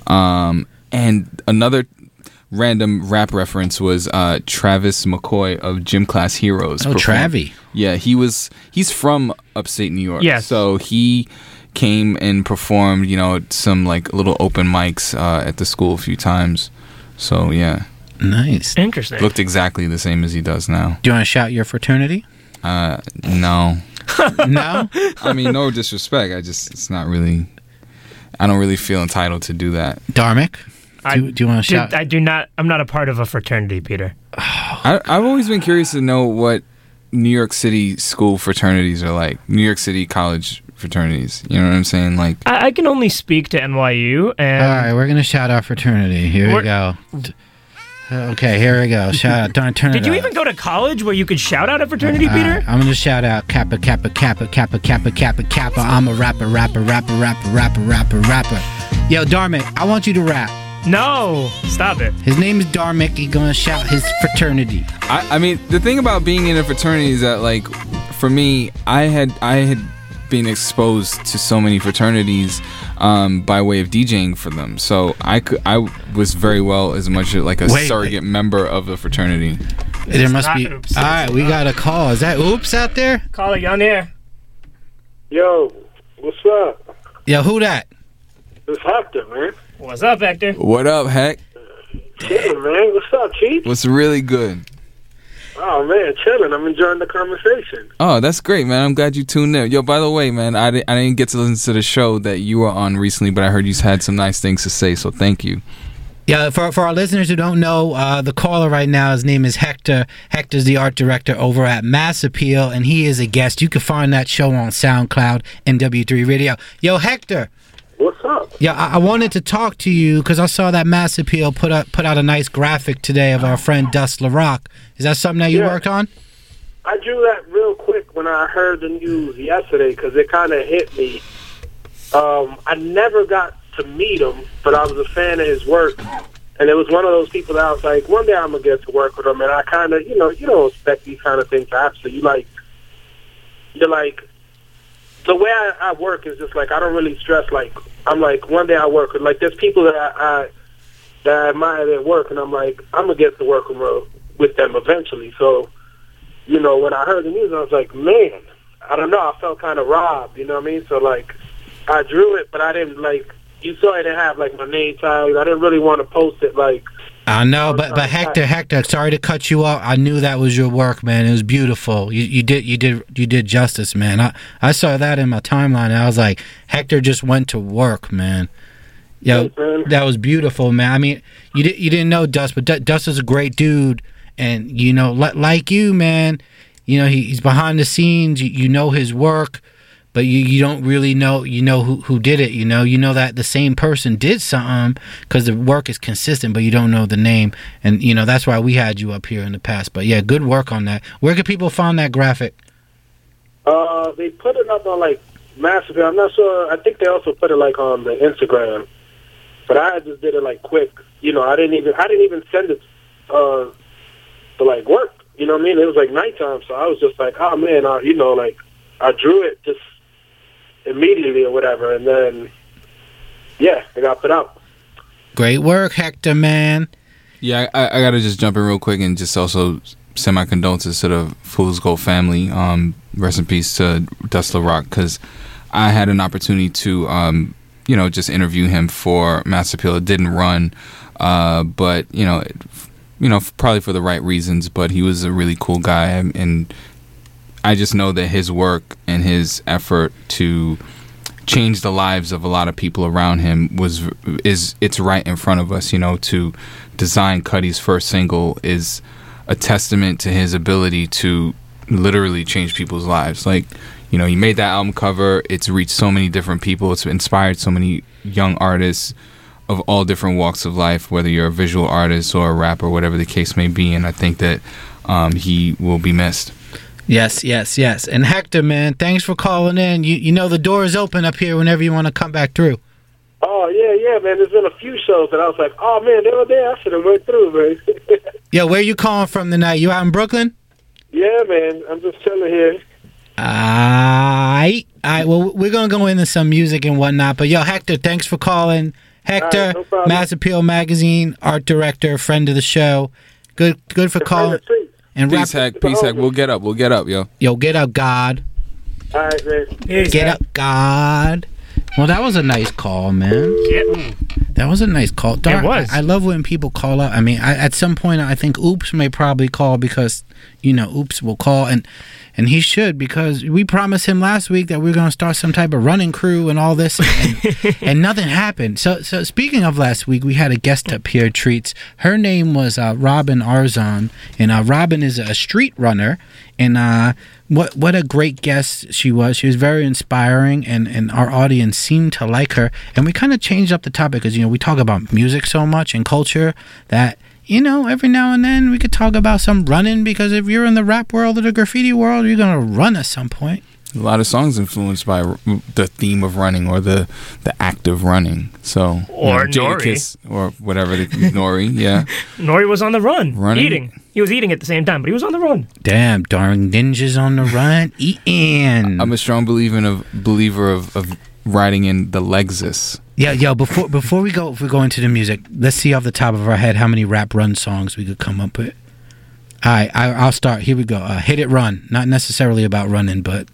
Um, and another random rap reference was uh, Travis McCoy of Gym Class Heroes. Oh, performed- Travie. Yeah, he was. He's from upstate New York. Yes. So he came and performed, you know, some like little open mics uh, at the school a few times. So yeah, Nice. Interesting. looked exactly the same as he does now. Do you want to shout your fraternity? Uh, no. no? I mean, no disrespect. I just, it's not really. I don't really feel entitled to do that. Dharmic? I, Do, do you want to shout? I do not. I'm not a part of a fraternity, Peter. I, I've always been curious to know what New York City school fraternities are like. New York City college fraternities. You know what I'm saying? Like, I, I can only speak to NYU, and All right, we're going to shout out fraternity. Here we go. Okay, here we go. Shout out. Darn, turn did it you up. even go to college where you could shout out a fraternity, All Peter? I'm gonna shout out Kappa Kappa Kappa Kappa Kappa Kappa Kappa. I'm a rapper, rapper, rapper, rapper, rapper, rapper, rapper. Yo, Dharmic, I want you to rap. No, stop it. His name is Dharmic. He's gonna shout his fraternity. I, I mean, the thing about being in a fraternity is that, like, for me, I had, I had been exposed to so many fraternities um, by way of DJing for them. So I could, I was very well as much like a Wait, surrogate member of the fraternity. there must be. oops. All right, we got a call. Is that oops out there? Call it on air. Yo, what's up? Yo, who that? It's Hector, man. What's up, Hector? What up, heck? Chilling, man. What's up, Chief? What's really good? Oh, man, chilling. I'm enjoying the conversation. Oh, that's great, man. I'm glad you tuned in. Yo, by the way, man, I, di- I didn't get to listen to the show that you were on recently, but I heard you had some nice things to say, so thank you. Yeah, for, for our listeners who don't know, uh, the caller right now, his name is Hector. Hector's the art director over at Mass Appeal, and he is a guest. You can find that show on SoundCloud and W3 Radio. Yo, Hector. What's up? Yeah, I, I wanted to talk to you because I saw that Mass Appeal put up put out a nice graphic today of our friend Dust LaRock. Is that something that you Yeah. worked on? I drew that real quick when I heard the news yesterday because it kind of hit me. Um, I never got to meet him, but I was a fan of his work. And it was one of those people that I was like, one day I'm going to get to work with him. And I kind of, you know, you don't expect these kind of things to happen. So you like, you're like, the way I, I work is just like, I don't really stress, like, I'm like, one day I work with, like, there's people that I, I that I admire their work, and I'm like, I'm gonna get to work with, with them eventually. So, you know, when I heard the news, I was like, man, I don't know, I felt kind of robbed, you know what I mean? So like, I drew it, but I didn't like. You saw it didn't have like my name tag. I didn't really want to post it like. I know, but but Hector, Hector, sorry to cut you off. I knew that was your work, man. It was beautiful. You you did you did you did justice, man. I I saw that in my timeline. And I was like, Hector just went to work, man. Yo, that was beautiful, man. I mean, you did you didn't know Dust, but D- Dust is a great dude, and you know, li- like you, man, you know, he, he's behind the scenes. You, you know his work, but you, you don't really know you know who who did it. You know, you know that the same person did something because the work is consistent, but you don't know the name. And you know that's why we had you up here in the past. But yeah, good work on that. Where can people find that graphic? Uh, they put it up on like Massacre. I'm not sure. I think they also put it like on the Instagram, but I just did it like quick. You know, I didn't even I didn't even send it uh to like work. You know what I mean? It was like nighttime, so I was just like, oh man, I, you know, like I drew it just immediately or whatever, and then yeah, it got put out. Great work, Hector, man. Yeah, I, I got to just jump in real quick and just also send my condolences to the Fool's Gold family. Um, rest in peace to Dust LaRock because I had an opportunity to, um, you know, just interview him for Mass Appeal. It didn't run, uh, but you know, it, you know, probably for the right reasons. But he was a really cool guy, and, and I just know that his work and his effort to change the lives of a lot of people around him was is it's right in front of us. You know, to design Cudi's first single is a testament to his ability to literally change people's lives. Like, you know, he made that album cover. It's reached so many different people. It's inspired so many young artists of all different walks of life, whether you're a visual artist or a rapper, whatever the case may be. And I think that um, he will be missed. Yes, yes, yes. And Hector, man, thanks for calling in. You you know the door is open up here whenever you want to come back through. Oh yeah, yeah, man. There's been a few shows that I was like, oh man, they were there. I should have went through, man. Yo, where you calling from tonight? You out in Brooklyn? yeah, man. I'm just chilling here. Aight. Alright, well, we're going to go into some music and whatnot. But yo, Hector, thanks for calling. Hector, Alright, no. Mass Appeal Magazine, art director, friend of the show. Good good for calling. And peace, rap- hack, peace, hack. We'll get up. We'll get up, yo. Yo, get up, God. All right, man. Get up, God. Well, that was a nice call, man. Yeah. That was a nice call. Dar- was. I, I love when people call up. I mean, I, at some point, I think Oops may probably call because, you know, Oops we'll call and and he should because we promised him last week that we are going to start some type of running crew and all this, and, and nothing happened. So, so speaking of last week, we had a guest up here, treats. Her name was uh, Robin Arzon, and uh, Robin is a street runner, and uh, what what a great guest she was. She was very inspiring, and and our audience seemed to like her. And we kind of changed up the topic because you know we talk about music so much and culture that you know, every now and then we could talk about some running because if you're in the rap world or the graffiti world, you're gonna run at some point. A lot of songs influenced by the theme of running or the the act of running. So Or you know, Nori. Jadakiss or whatever the Nori, yeah. Nori was on the run, Running? eating. He was eating at the same time, but he was on the run. Damn, darn ninjas on the run, eating. I'm a strong believer of believer of, of riding in the Lexus. Yeah, yo, before before we go if we go into the music, let's see off the top of our head how many rap run songs we could come up with. All right, I, I'll start. Here we go. Uh, Hit it, run. Not necessarily about running, but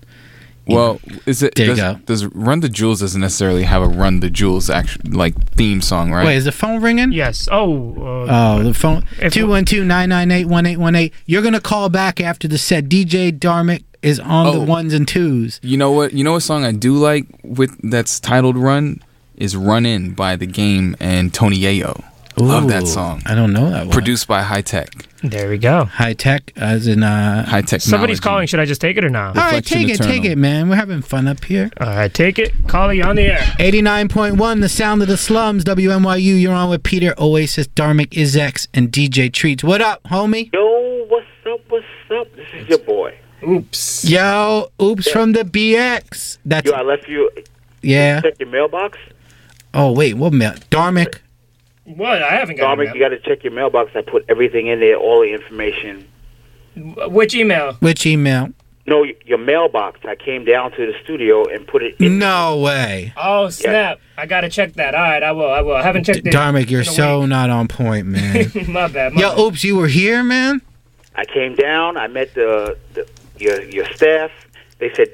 Well, is it There you does, go. does Run the Jewels doesn't necessarily have a Run the Jewels actual like theme song, right? wait, is the phone ringing? Yes. Oh. Uh, Oh, the phone. If- 212-998-1818. You're gonna call back after the set. DJ Dharmic is on the Oh. ones and twos. You know what? You know what song I do like with that's titled "Run" is "Run In" by the Game and Tony Yayo. Love that song. I don't know that one. Produced by Hi-Tek. There we go. Hi-Tek, as in uh. Hi-Tek. Somebody's calling. Should I just take it or not? All right, Reflection take it, take it, man. We're having fun up here. All right, take it. Call you on the air. 89.1, the sound of the slums, WNYU. You're on with Peter Oasis, Dharmic Izex, and DJ Treats. What up, homie? Yo, what's up? What's up? This is your boy. Oops. Yo, oops from the BX. That's Yo, I left you. yeah. Check your mailbox. Oh wait, what mail? Dharmic. What? I haven't got Dominic, you got to check your mailbox. I put everything in there, all the information. Which email? Which email? No, your mailbox. I came down to the studio and put it in. No way. Oh snap! I gotta check that. All right, I will. I will. I haven't checked it. Dharmic, you're in a so not on point, man. my bad. My Yo, bad. oops, you were here, man. I came down. I met the, the your your staff. They said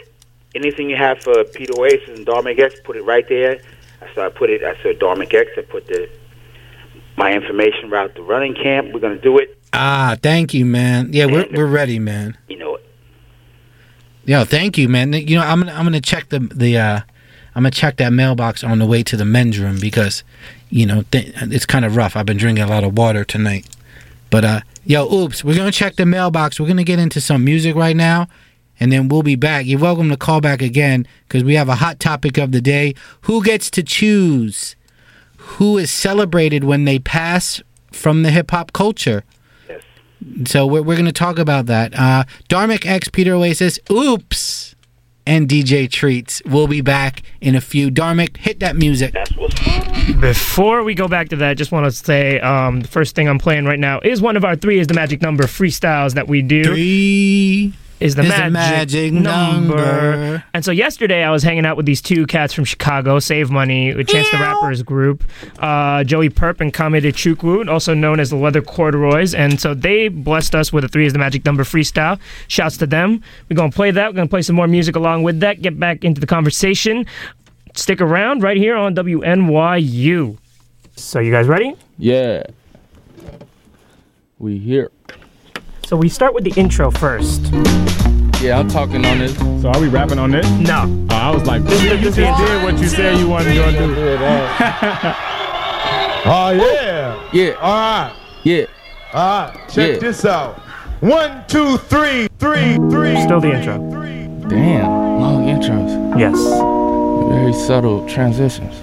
anything you have for Peter Oasis and Dharmic X, put it right there. So I put it. I said Dominic X. I put the my information route the running camp. We're gonna do it. Ah, thank you, man. Yeah, we're we're ready, man. You know it. Yo, thank you, man. You know, I'm gonna I'm gonna check the the uh I'm gonna check that mailbox on the way to the men's room because, you know, th- it's kind of rough. I've been drinking a lot of water tonight. But uh, yo, oops, we're gonna check the mailbox. We're gonna get into some music right now, and then we'll be back. You're welcome to call back again because we have a hot topic of the day. Who gets to choose who is celebrated when they pass from the hip hop culture? Yes. So we're, we're gonna talk about that. Uh, Dharmic X Peter Oasis, oops, and DJ Treats. We'll be back in a few. Dharmic, hit that music. Before we go back to that, just want to say um, the first thing I'm playing right now is one of our three is the magic number freestyles that we do. Three is the is the magic, magic number. number. And so yesterday I was hanging out with these two cats from Chicago, Save Money, with Chance the Rapper's group, uh, Joey Purp and Kami de Chukwu, also known as the Leather Corduroys. And so they blessed us with a three is the magic number freestyle. Shouts to them. We're going to play that. We're going to play some more music along with that, get back into the conversation. Stick around right here on WNYU. So you guys ready? Yeah. We here. So we start with the intro first. Yeah, I'm talking on this. So are we rapping on this? No. Oh, I was like, This you this just is- did what you said you wanted to do. Oh yeah. Yeah. All right. Yeah. All right. Check Yeah. this out. One, two, three, three, three. Still the intro. Damn. Long intros. Yes. Very subtle transitions.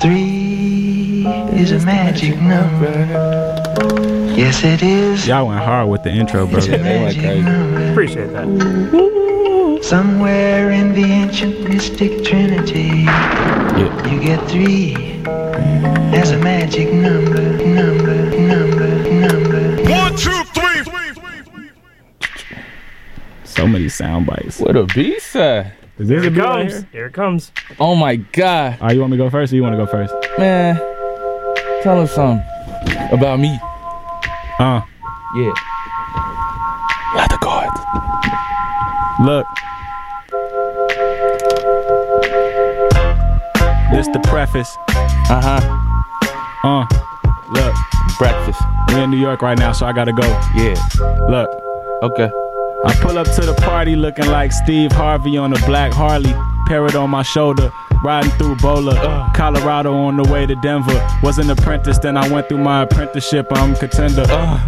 Three is a magic number. Yes, it is. Y'all went hard with the intro, bro. It's a magic number. Appreciate that. Somewhere in the ancient mystic trinity, you get three as a magic number, number, number, number. One, two, three. So many sound bites. What a beast at? Is this Here it beat right comes. here? Here it comes. Oh my god. All right, you want me to go first or you want to go first? Man. Tell us something about me. Uh, Yeah. Leather guards. look. This the preface. Uh-huh. Uh, look. Breakfast. We're in New York right now, so I gotta go. Yeah. Look. Okay. I pull up to the party looking like Steve Harvey on a black Harley, parrot on my shoulder, riding through Boulder, Colorado on the way to Denver. Was an apprentice, then I went through my apprenticeship. I'm contender.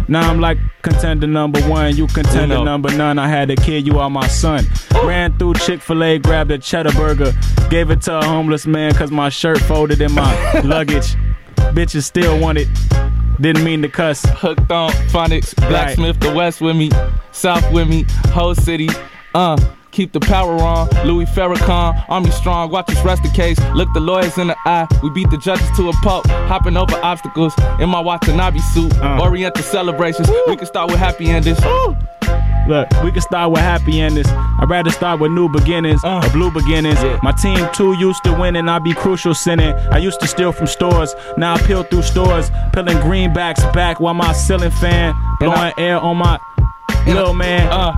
Now I'm like contender number one, you contender Uno. number none. I had a kid, you are my son. Ran through Chick fil A, grabbed a cheddar burger, gave it to a homeless man cause my shirt folded in my luggage. Bitches still want it. Didn't mean to cuss. Hooked on phonics, blacksmith the west with me, south with me, whole city. Uh, keep the power on. Louis Farrakhan, army strong. Watch us rest the case. Look the lawyers in the eye. We beat the judges to a pulp, hopping over obstacles in my Watanabe suit. Uh. Oriental celebrations. We can start with happy endings. Look, we can start with happy endings. I'd rather start with new beginnings uh. or blue beginnings. My team too used to winning, I be crucial sinning. I used to steal from stores, now I peel through stores, peeling greenbacks back while my ceiling fan blowing air on my little man.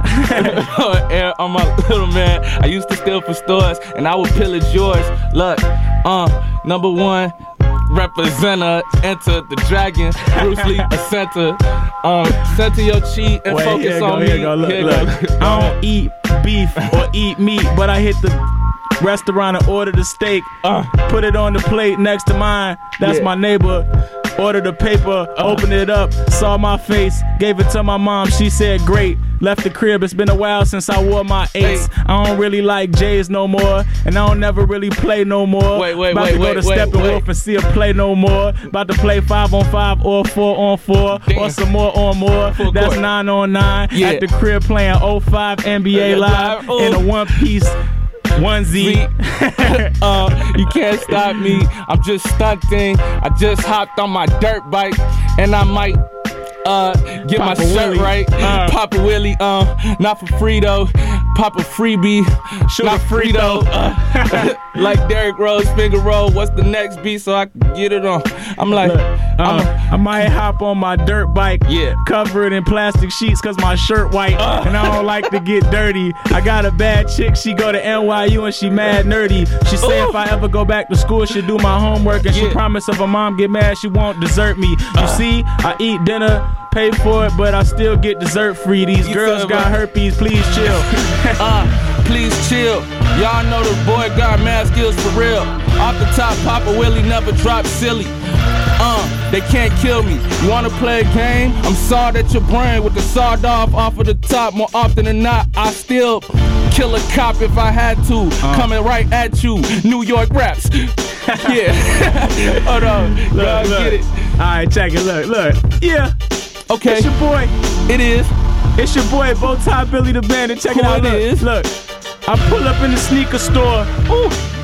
Uh, air on my little man. I used to steal from stores and I would pillage yours. Look, uh, number one. Representer, enter the dragon. Bruce Lee, a center. Um, center your chi and Wait, focus on go, me. go, look, look. go. I don't eat beef or eat meat, but I hit the restaurant and order the steak. Uh, put it on the plate next to mine. That's Yeah. my neighbor. Ordered the paper, opened it up, saw my face, gave it to my mom. She said, Great. Left the crib. It's been a while since I wore my eights. I don't really like J's no more, and I don't never really play no more. Wait, wait, About wait, About to go to Steppenwolf and see a play no more. About to play five on five or four on four or some more on more. Full That's court. nine on nine. Yeah. At the crib playing 05 NBA Live Live, in a one piece onesie. uh, you can't stop me. I'm just stunting. I just hopped on my dirt bike, and I might uh get my shirt Willie. right. Uh. Papa Willie, uh, not for free though. Papa freebie, Shoot not free Frito. Uh, like Derrick Rose, finger roll. What's the next beat so I can get it on? I'm like, I'm Uh, I might hop on my dirt bike, Yeah. cover it in plastic sheets cause my shirt white, Uh. and I don't like to get dirty. I got a bad chick, she go to NYU and she mad nerdy. She say if I ever go back to school, she do my homework, and she promise if her mom get mad, she won't desert me. You see, I eat dinner, pay for it, but I still get dessert free. These You girls got what? herpes, please chill. uh, please chill. Y'all know the boy got mad skills for real. Off the top, Papa Willie never dropped silly. Uh, they can't kill me. You wanna play a game? I'm sawed at your brain with the sawed off off of the top. More often than not, I still kill a cop if I had to. Coming right at you, New York raps. yeah. Hold on. Look, Y'all look. get it. All right, check it. Look, look. Yeah. Okay. It's your boy. It is. It's your boy, Bowtie Billy the Bandit. Check it out. it look, is? look. I pull up in the sneaker store. Ooh.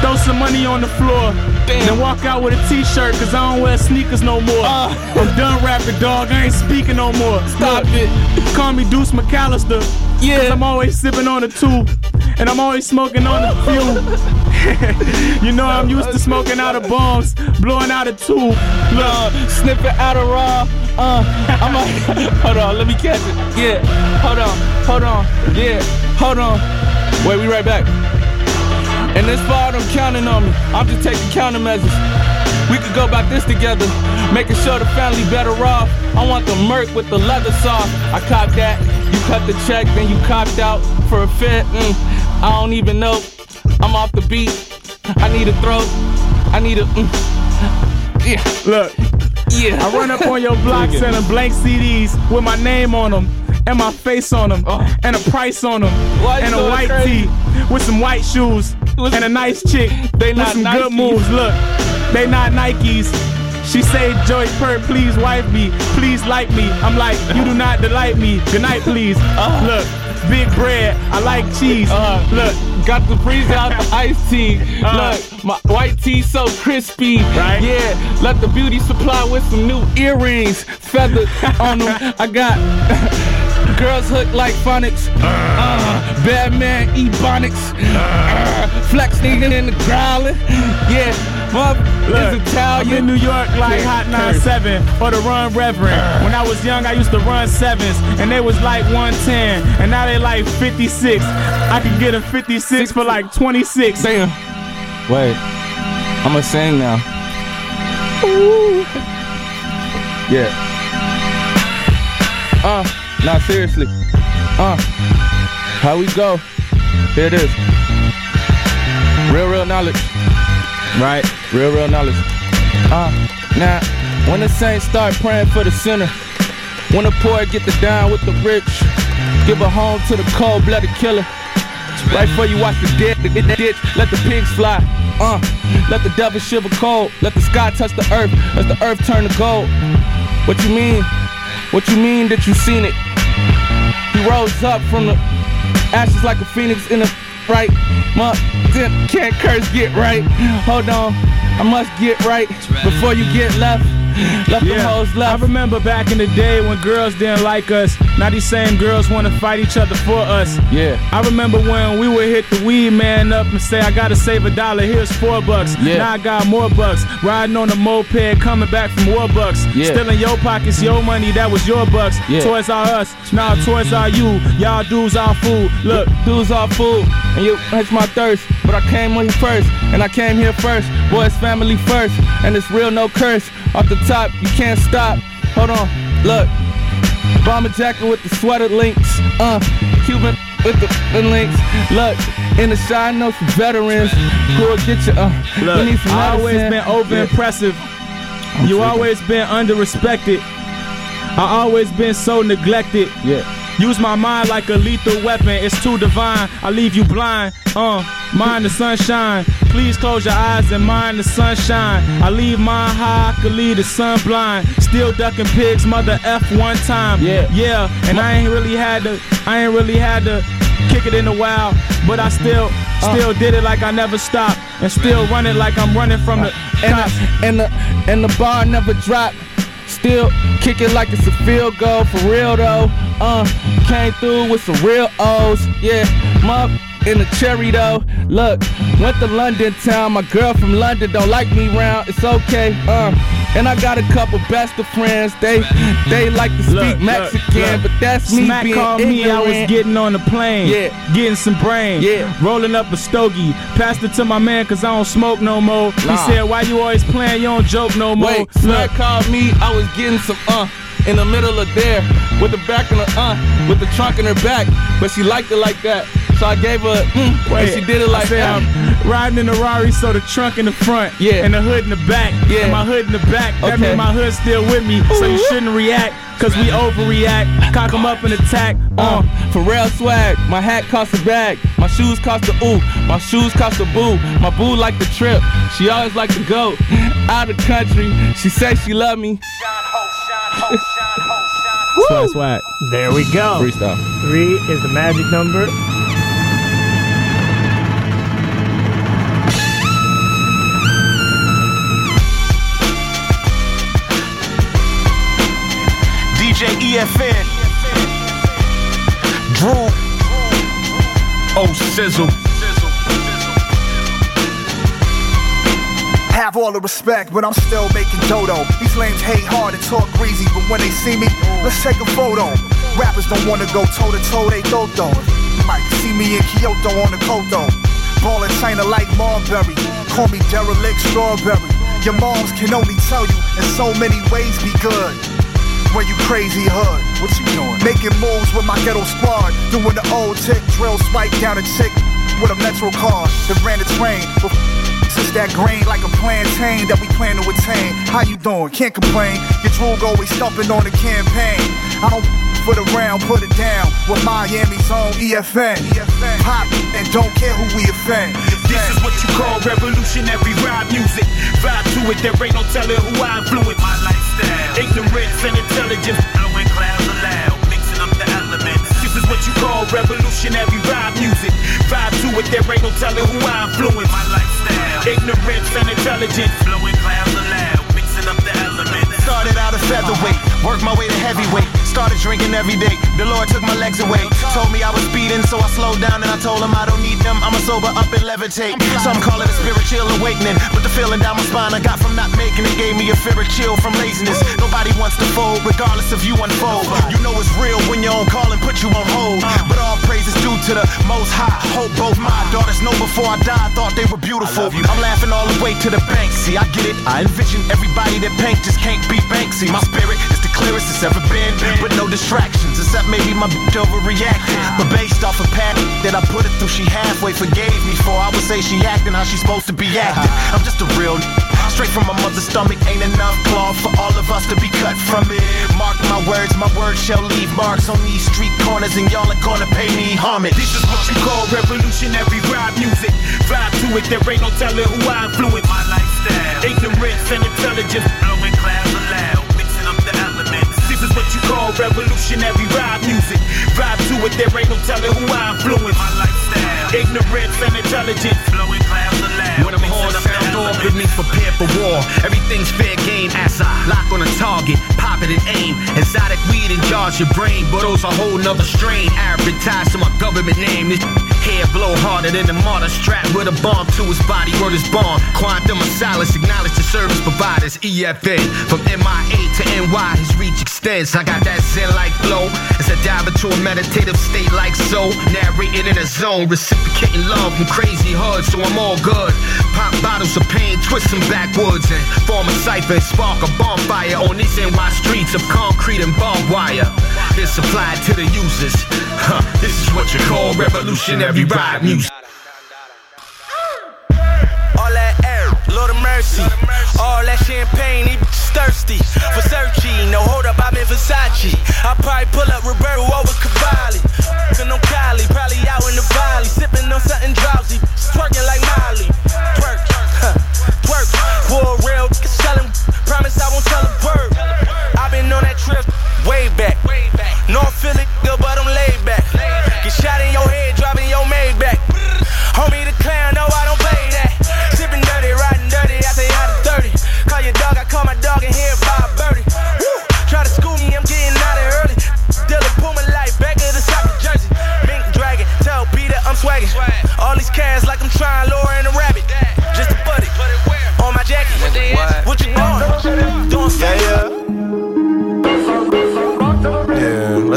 Throw some money on the floor. Then walk out with a t-shirt, cause I don't wear sneakers no more. I'm done rapping, dog. I ain't speaking no more. Uh. Stop it. Call me Deuce McAllister. Yeah. Cause I'm always sipping on the two. And I'm always smoking on the few. you know I'm used to smoking out of bombs, blowing out a tube. Look, sniffing out of raw. Uh, I'm a, hold on, let me catch it. Yeah, hold on, hold on, yeah, hold on. Wait, we right back. And this fall, I'm counting on me. I'm just taking countermeasures. We could go about this together, making sure the family better off. I want the Merc with the leather soft. I cop that. You cut the check, then you copped out for a fit. Mm, I don't even know. I'm off the beat. I need a throat. I need a. Mm. Yeah. Look. Yeah. I run up on your block selling blank CDs with my name on them. And my face on them, oh. and a price on them, Oh. Why and a white crazy? tee with some white shoes, and a nice chick They with some good moves. Look, they not Nikes. She say, Joey Purp, please wipe me, please like me. I'm like, you do not delight me. Good night, please. Uh. Look, big bread, I like cheese. Look, Got the freeze out the iced tea. Uh. Look, my white tea so crispy. Right. Yeah. Let the beauty supply with some new earrings, feathered on them. I got girls hooked like phonics. Uh, Batman ebonics. Uh, flex needing in the growling. Yeah. Mother Look, is I'm in New York like Yeah, Hot curse. 97 or the Run Reverend. When I was young, I used to run sevens, and they was like 110, and now they like 56. I could get a 56 for like 26. Damn. Wait. I'ma sing now. Ooh. Yeah. Uh, nah, seriously. Uh, how we go? Here it is. Real, real knowledge. Right? Real, real knowledge. Uh, now, when the saints start praying for the sinner, when the poor get the down with the rich, give a home to the cold-blooded killer. Right before you watch the dead, the the ditch, let the pigs fly. Uh, let the devil shiver cold. Let the sky touch the earth. Let the earth turn to gold. What you mean? What you mean that you seen it? He rose up from the ashes like a phoenix in the right. My dip can't curse get right. Hold on, I must get right before you get left. Left the hoes I remember back in the day when girls didn't like us. Now these same girls want to fight each other for us. Yeah. I remember when we would hit the weed man up and say, I gotta save a dollar, here's four bucks. Yeah. Now I got more bucks. Riding on a moped, coming back from war bucks. Yeah. Still in your pockets, your money, that was your bucks. Yeah. Toys are us, now toys are you. Y'all dudes are food. Look, dudes are food, and you quench my thirst. But I came on here first, and I came here first. Boys, family first, and it's real, no curse. Off the top, you can't stop. Hold on, look. Bomber jacket with the sweater links. Uh, Cuban with the, the links. Look, in the shine, some veterans who will get you. Uh, you Look, need some I always been over impressive. you tripping. always been under respected. I always been so neglected. Yeah. Use my mind like a lethal weapon. It's too divine. I leave you blind. Uh, mind the sunshine. Please close your eyes and mind the sunshine. I leave mine high. I could leave the sun blind. Still ducking pigs, mother F one time. Yeah. Yeah. And I ain't really had to. I ain't really had to kick it in a while. But I still, Uh. still did it like I never stopped. And still running like I'm running from the and cops. the, and the and the bar never dropped. Still kick it like it's a field goal for real though. Uh, came through with some real O's. Yeah, mug in a cherry though. Look, went to London town. My girl from London don't like me round. It's okay. Uh, and I got a couple best of friends. They they like to speak Look, look, Mexican, look. but that's me Smack being called me, I was getting on the plane. Yeah. Getting some brain. Yeah. Rolling up a stogie. Passed it to my man cause I don't smoke no more. He said, Why you always playing? You don't joke no more. Wait, Smack called me. I was getting some uh in the middle of there with the back in the uh with the trunk in her back, but she liked it like that. So I gave her, mm, Wait, and she did it like I said, that. I'm riding in the Rari, so the trunk in the front, Yeah. and the hood in the back. Yeah. And my hood in the back. That Okay. means my hood's still with me, so you shouldn't react, cause we overreact. Cock 'em up and attack. Uh, Pharrell swag, my hat cost a bag, my shoes cost a ooh, my shoes cost a boo, my boo like the trip, she always like to go out of country, she say she love me. Swag, swag. There we go. Freestyle. Three is the magic number. DJ EFN. Drew. Oh, Sizzle. Have all the respect, but I'm still making dodo. These lames hate hard and talk greasy, but when they see me, let's take a photo. Rappers don't wanna go toe to toe, they go though. Might see me in Kyoto on the Kodo. Ballin' China like Marbury. Call me derelict strawberry. Your moms can only tell you in so many ways be good. When you crazy hood, what you doing? Making moves with my ghetto squad, doing the old tick drill, swipe down a chick with a metro car that ran the train. Since that grain like a plantain that we plan to attain. How you doing? Can't complain. Your drool always stumping on the campaign. I don't for the round, put it down with Miami's own EFN. EFN. Pop and don't care who we offend. This is what you call revolutionary rap music. Vibe to it, there ain't no telling who I influence. My lifestyle, ignorance and intelligence, blowing clouds aloud, mixing up the elements. This is what you call revolutionary rap music. Vibe to it, there ain't no telling who I influence. My lifestyle, ignorance and intelligence, Started out a featherweight, worked my way to heavyweight. Started drinking every day. The Lord took my legs away. Told me I was speeding, so I slowed down and I told him I don't need them. I'ma sober up and levitate. Some call it a spiritual awakening, but the feeling down my spine I got from not making it gave me a fear of chill from laziness. Nobody wants to fold, regardless if you unfold. You know it's real when you're on call put you on hold. But all praise is due to the Most High. Hope both my daughters know before I die. Thought they were beautiful. I'm laughing all the way to the bank. See, I get it. I envision everybody that paint just can't be Banksy. My spirit clearest it's ever been, but no distractions except maybe my bitch overreacted. But based off a pattern that I put it through, she halfway forgave me for. I would say she acting how she's supposed to be acting. I'm just a real n- straight from my mother's stomach. Ain't enough cloth for all of us to be cut from it. Mark my words, my words shall leave marks on these street corners, and y'all are gonna pay me homage. This is what you call revolutionary rap music. Vibe to it, there ain't no telling who I influence. My lifestyle, ignorance and intelligence, you call revolutionary rap music. Vibe to it, there ain't no telling who I influence. My lifestyle, ignorance and intelligence, blowing clouds of aloud. When I'm horns sound off, it means prepare for war. Everything's fair game as I lock on a target, pop it and aim. Exotic weed and jars your brain, but those a whole nother strain. Advertised to my government name. This hair blow harder than the martyr strapped with a bomb to his body. Word is bomb. Quantum of silence. acknowledge the service providers. EFA. from MIA to NY, his reach extends. I got that zen like flow as I dive into a meditative state like so. Narrating in a zone, reciprocating love from crazy hoods, so I'm all good. Pop bottles of pain, twist them backwoods and form a cipher spark a bonfire on these NY streets of concrete and barbed wire. Then supplied to the users. Huh, this is what you call revolutionary rap music. All that air, Lord of mercy. All that champagne, he thirsty. For searching, no hold up, I'm in Versace. I probably pull up Roberto over Cavalli. Fucking on Cali, probably out in the valley. Sipping on something drowsy. Twerking like Miley. Twerk, huh, twerk. For a real, selling. Promise I won't tell a word. I've been on that trip way back. North Philly, good, but I'm laid back. Get shot in your head, dropping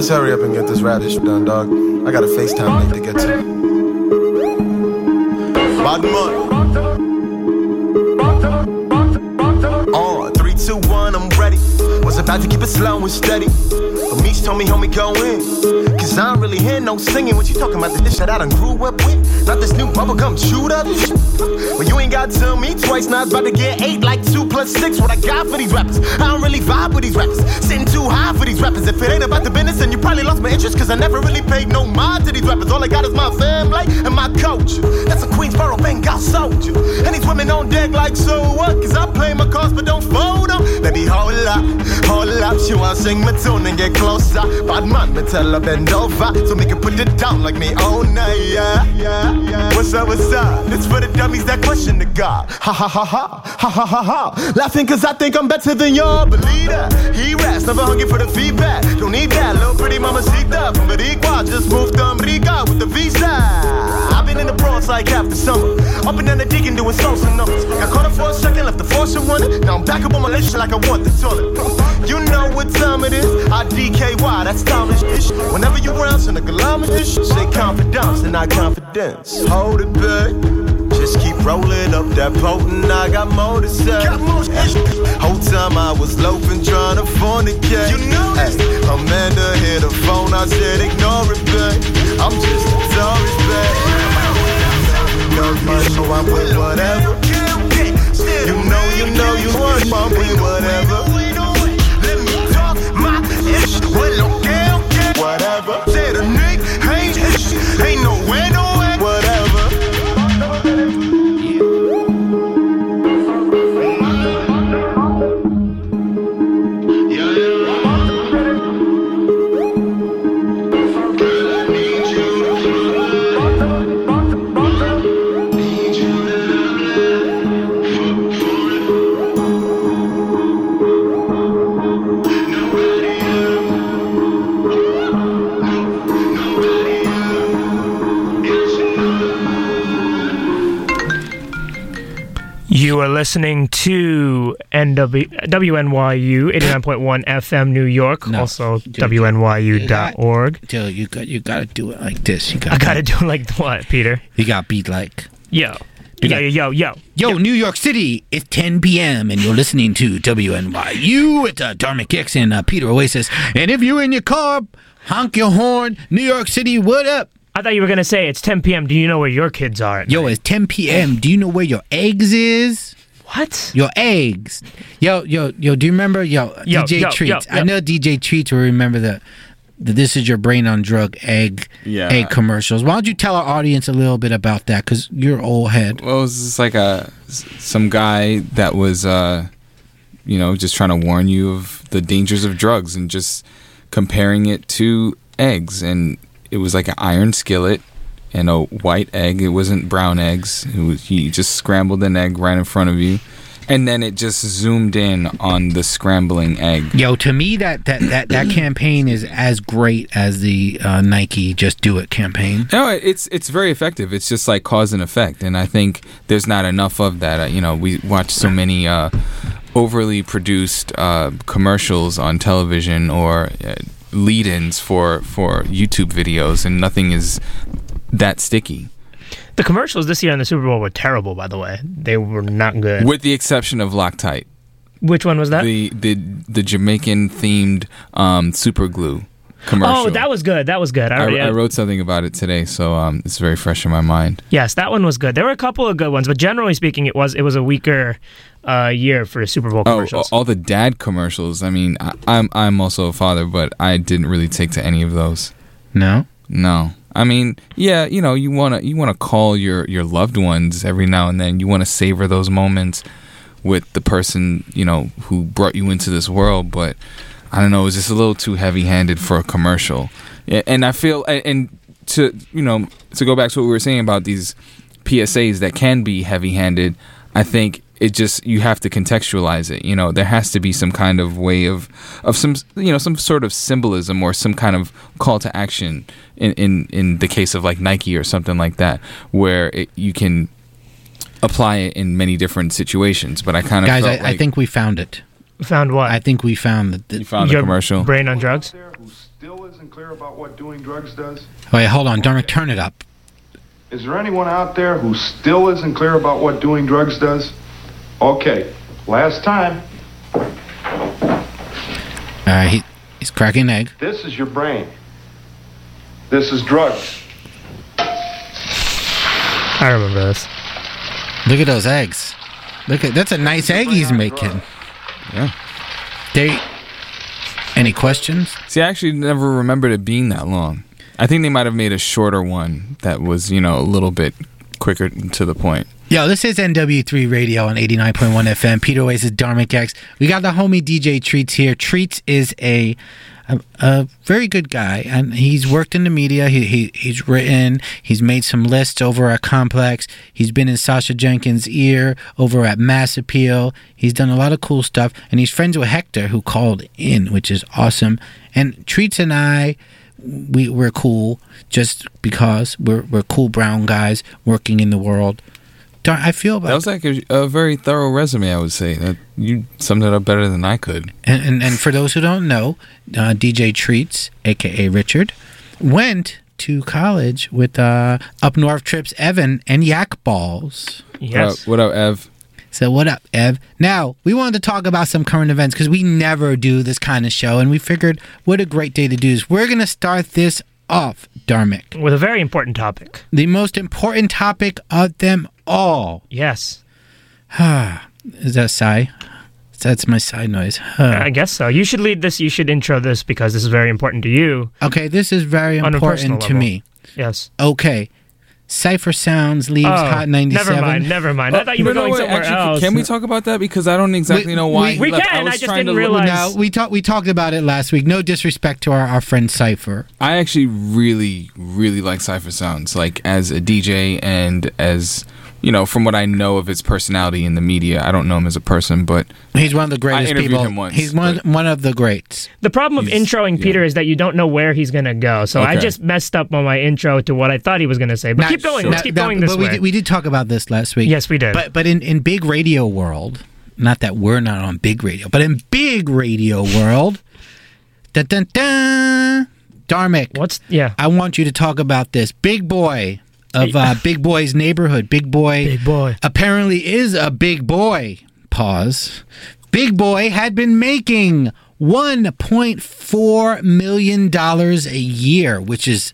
let's hurry up and get this radish done, dog. I got a FaceTime link to get to. Bad man. On, three, two, one, I'm ready. Was about to keep it slow and steady. But Meech told me, homie, go in. Cause I don't really hear no singing. What you talking about? The dish that I done grew up with? Not this new bubblegum chewed up. Well, you ain't got to tell me twice. Now it's about to get eight like two plus six. What I got for these rappers? I don't really vibe with these rappers. Sitting too high for these rappers. If it ain't about then you probably lost my interest. Cause I never really paid no mind to these rappers. All I got is my family and my coach. That's a Queensboro Bengal soldier. And these women on deck like, so what? Cause I play my cards but don't fold them. Baby, hold up, hold up. She wanna sing my tune and get closer. Bad man, me tell her bend over. So make her put it down like me all night, yeah, yeah, yeah. What's up, what's up? It's for the dummies that question the God. Ha ha ha ha, ha ha ha ha. Laughing cause I think I'm better than y'all. Believe that. He raps, never hungry for the feedback. Don't need that, little pretty mama seek that. From Boricua, just moved to America with the visa. I've been in the bronze like half the summer. Up and down the digging, doing songs and numbers. Got caught up for a second, left the force of running. Now I'm back up on my list like I want the toilet. You know what time it is. I DKY, that's stylish ish. Whenever you round, send a ish. Say confidence and not confidence. Hold it back. Just keep rolling up that potent. I got more to say. Whole time I was loafing, trying to fornicate. You know this. Amanda hit the phone. I said ignore it, babe. I'm just a tourist, babe. Man, so I'm with whatever. You know, you know, you want I'm with whatever. Let listening to NW, WNYU 89.1 FM New York, also WNYU.org. Joe, you got you got to do it like this. You got. I gotta do it like what, Peter? You got to be like. Yo. Yo, got- yo, yo, yo. Yo, New York City, it's 10 p.m. and you're listening to WNYU. It's uh, Dharmic X and uh, Peter Oasis. And if you're in your car, honk your horn. New York City, what up? I thought you were gonna say it's 10 p.m. Do you know where your kids are? Yo, night? it's 10 p.m. Do you know where your eggs is? What? Your eggs. Yo, yo, yo, do you remember? Yo, Yo, DJ yo, Treats. yo, I know DJ Treats will remember the, the This Is Your Brain on Drug egg, Yeah. egg commercials. Why don't you tell our audience a little bit about that? Because you're old head. Well, it was just like a some guy that was, uh, you know, just trying to warn you of the dangers of drugs and just comparing it to eggs. And it was like an iron skillet and a white egg. It wasn't brown eggs. It was he just scrambled an egg right in front of you, and then it just zoomed in on the scrambling egg. Yo, to me, that that that, that campaign is as great as the uh, Nike Just Do It campaign. No, it's it's very effective. It's just like cause and effect, and I think there's not enough of that. Uh, you know, we watch so many uh, overly produced uh, commercials on television or uh, lead-ins for for YouTube videos, and nothing is that sticky. The commercials this year in the Super Bowl were terrible, by the way. They were not good. With the exception of Loctite, Which one was that? the the the Jamaican themed um, super glue commercial. Oh, that was good. That was good. I, I, already- I wrote something about it today, so um, it's very fresh in my mind. Yes, that one was good. There were a couple of good ones, but generally speaking, it was it was a weaker uh, year for Super Bowl Oh, commercials. all the dad commercials. I mean, I, I'm I'm also a father, but I didn't really take to any of those. No, no. I mean, yeah, you know, you wanna you wanna call your your loved ones every now and then. You wanna savor those moments with the person you know who brought you into this world. But I don't know, it was just a little too heavy handed for a commercial. And I feel and, and to you know to go back to what we were saying about these PSAs that can be heavy handed. I think it just you have to contextualize it. You know, there has to be some kind of way of of some you know some sort of symbolism or some kind of call to action in in, in the case of like Nike or something like that, where it, you can apply it in many different situations. But I kind of Guys, felt I, like I think we found it. Found what? I think we found the, the you found the commercial. Brain on drugs. who Still isn't clear about what doing drugs does? Oh, Wait, hold on, Dharmic, turn it up. Is there anyone out there who still isn't clear about what doing drugs does? Okay, last time. All right, he, he's cracking an egg. This is your brain. This is drugs. I remember this. Look at those eggs. Look at that's a nice egg he's making. Yeah. They. Any questions? See, I actually never remembered it being that long. I think they might have made a shorter one that was, you know, a little bit quicker to the point. Yo, this is NW3 Radio on 89.1 FM. Peter Oasis, Dharmic X. We got the homie DJ Treats here. Treats is a, a a very good guy, and he's worked in the media. He, he he's written. He's made some lists over at Complex. He's been in Sasha Jenkins' ear over at Mass Appeal. He's done a lot of cool stuff, and he's friends with Hector, who called in, which is awesome. And Treats and I, we we're cool just because we're we're cool brown guys working in the world. Dar- I feel about That was like a, a very thorough resume, I would say. That you summed it up better than I could. And, and, and for those who don't know, uh, DJ Treats, aka Richard, went to college with uh, Up North Trips Evan and Yak Ballz. What up, what up Ev? So what up, Ev? Now we wanted to talk about some current events because we never do this kind of show, and we figured what a great day to do is we're gonna start this off, Dharmic, With a very important topic. the most important topic of them all. Yes. is that a sigh? That's my side noise. Huh. I guess so. You should lead this. You should intro this because this is very important to you. Okay, this is very On a personal important to level. me. Yes. Okay. Cipha Sounds leaves Oh, Hot 97. Never mind. Never mind. I oh, thought you No, were no, going wait, somewhere actually, else. Can we talk about that? Because I don't exactly know why. he we left. can, was I just trying didn't to realize- No, we talked we talked about it last week. No disrespect to our, our friend Cipha. I actually really, really like Cipha Sounds, like as a DJ and as you know, from what I know of his personality in the media. I don't know him as a person, but He's one of the greatest I interviewed people. him once. He's one one of the greats. The problem of introing Peter is that you don't know where he's going to go. So I just messed up on my intro to what I thought he was going to say. But Now- keep going. now- Let's keep now- going this but way. We did, we did talk about this last week. Yes, we did. But but in, in big radio world, not that we're not on big radio, but in big radio world, dun dun dun, Dharmic. What's yeah? I want you to talk about this big boy of uh, Big Boy's neighborhood. Big boy. Big boy. Apparently is a big boy. Pause. Big boy had been making. $1.4 million a year, which is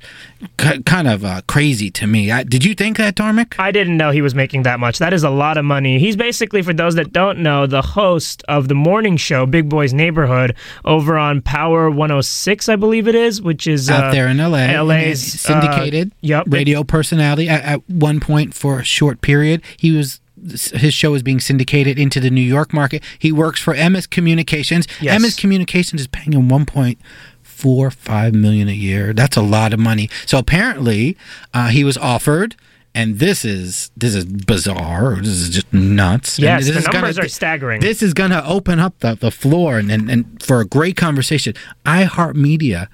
k- kind of uh, crazy to me. I, did you think that, Dharmic? I didn't know he was making that much. That is a lot of money. He's basically, for those that don't know, the host of the morning show, Big Boy's Neighborhood, over on Power 106, I believe it is, which is out uh, there in LA. LA's syndicated Uh, yep. radio personality. At, at one point, for a short period, he was his show is being syndicated into the New York market. He works for Emmis Communications. Yes. Emmis Communications is paying him one point four five million a year. That's a lot of money. So apparently, uh, he was offered. And this is this is bizarre. This is just nuts. Yes, this the is gonna- numbers are staggering. This is going to open up the, the floor and, and, and for a great conversation. iHeartMedia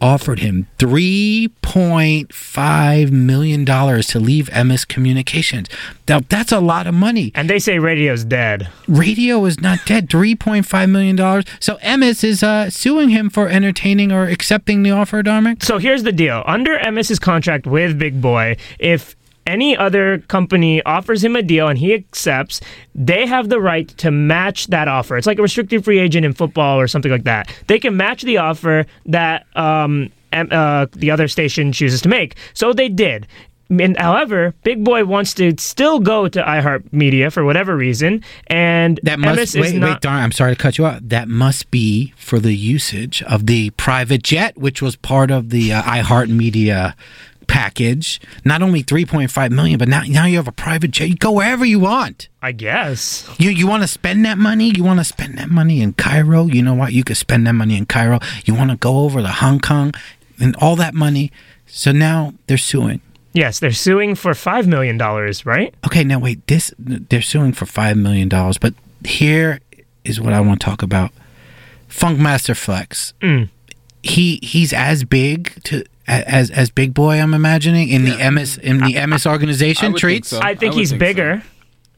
offered him $3.5 million to leave Emmis Communications. Now, that's a lot of money. And they say radio's dead. Radio is not dead. $3.5 million. So Emmis is uh, suing him for entertaining or accepting the offer, Dharmic? So here's the deal. Under Emmis's contract with Big Boy, if any other company offers him a deal and he accepts, they have the right to match that offer. It's like a restricted free agent in football or something like that. They can match the offer that um, uh, the other station chooses to make. So they did. And, however, Big Boy wants to still go to iHeartMedia for whatever reason, and That Emmis must is wait, not. wait, darn! I'm sorry to cut you off. That must be for the usage of the private jet, which was part of the uh, iHeartMedia package. Not only 3.5 million, but now now you have a private jet. You go wherever you want. I guess. You you want to spend that money? You want to spend that money in Cairo? You know what? You could spend that money in Cairo. You want to go over to Hong Kong and all that money. So now they're suing. Yes, they're suing for $5 million, right? Okay, now wait. This they're suing for five million dollars, but here is what I want to talk about. Funkmaster Flex. Mm. He he's as big to as as Big Boy. I'm imagining in the Emmis in the Emmis organization treats. I think he's bigger,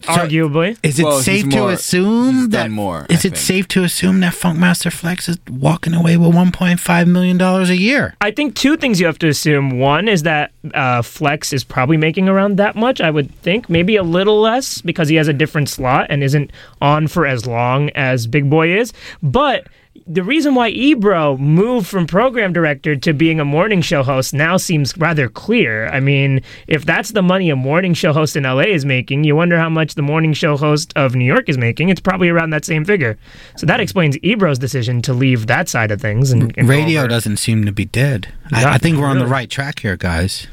arguably. Is it Well, he's safe to assume he's that more, Is I it safe to assume that Funkmaster Flex is walking away with 1.5 million dollars a year? I think two things you have to assume. One is that uh, Flex is probably making around that much. I would think maybe a little less because he has a different slot and isn't on for as long as Big Boy is. But the reason why Ebro moved from program director to being a morning show host now seems rather clear. I mean, if that's the money a morning show host in LA is making, you wonder how much the morning show host of New York is making. It's probably around that same figure. So that explains Ebro's decision to leave that side of things and, and Radio doesn't seem to be dead. I, I think we're on the right track here, guys.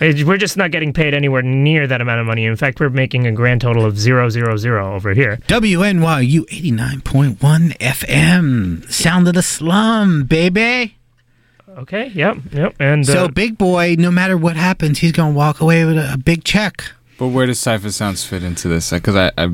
Eh, We're just not getting paid anywhere near that amount of money. In fact, we're making a grand total of zero zero zero over here. WNYU 89.1 FM. Sound of the slum, baby. Okay. Yep. Yep. And so, uh, Big Boy, no matter what happens, he's going to walk away with a, a big check. But where does Cipha Sounds fit into this? Because I, I,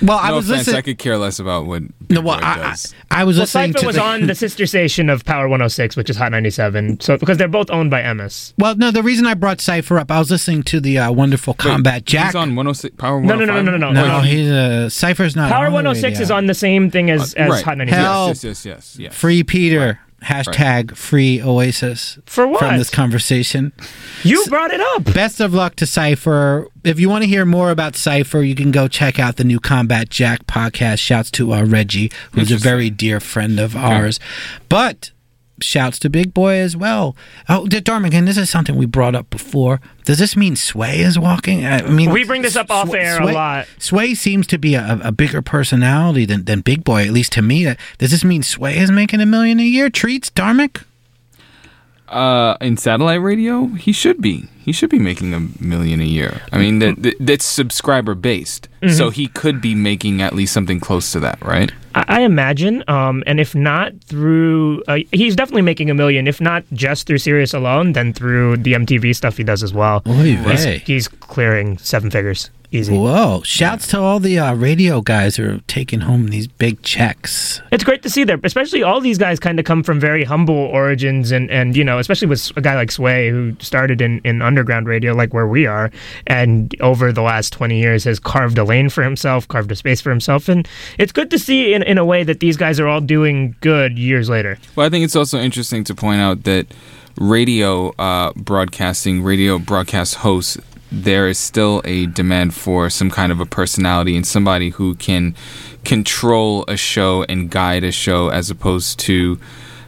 Well, I was offense, listen- I could care less about what. No, well, Boy I, I, does. I was well, listening Cipha to was the- on the sister station of Power 106, which is Hot 97. So because they're both owned by Emmis. Well, no, the reason I brought Cipha up, I was listening to the uh, wonderful Combat Jack. He's on 106 Power No, no, no, no, no, no, No, no. he's uh, Cipha's not. Power on 106 radio. is on the same thing as, Uh, as right. Hot 97. Help. Yes, yes, yes, yes. Free Peter. Hashtag free Oasis. For what? From this conversation. You brought it up. Best of luck to Cipha. If you want to hear more about Cipha, you can go check out the new Combat Jack podcast. Shouts to uh, Reggie, who's a very dear friend of ours. But shouts to Big Boy as well. Oh, D- Darman, and this is something we brought up before. Does this mean Sway is walking? I mean, We bring this up off air a Sway- lot. Sway seems to be a, a bigger personality than, than Big Boy, at least to me. Does this mean Sway is making a million a year? Treats, Dharmic? Uh, in satellite radio, he should be. He should be making a million a year. I mean, that, that that's subscriber based, Mhm. so he could be making at least something close to that, right? I, I imagine, um, and if not through, uh, he's definitely making a million. If not just through Sirius alone, then through the MTV stuff he does as well. Oy he's, vey. he's clearing seven figures easy. Whoa. Shouts to all the uh, radio guys who are taking home these big checks. It's great to see there, especially all these guys kind of come from very humble origins, and, and you know, especially with a guy like Sway who started in, in underground radio, like where we are, and over the last 20 years has carved a lane for himself, carved a space for himself. And it's good to see in, in a way that these guys are all doing good years later. Well, I think it's also interesting to point out that radio uh, broadcasting, radio broadcast hosts, there is still a demand for some kind of a personality and somebody who can control a show and guide a show as opposed to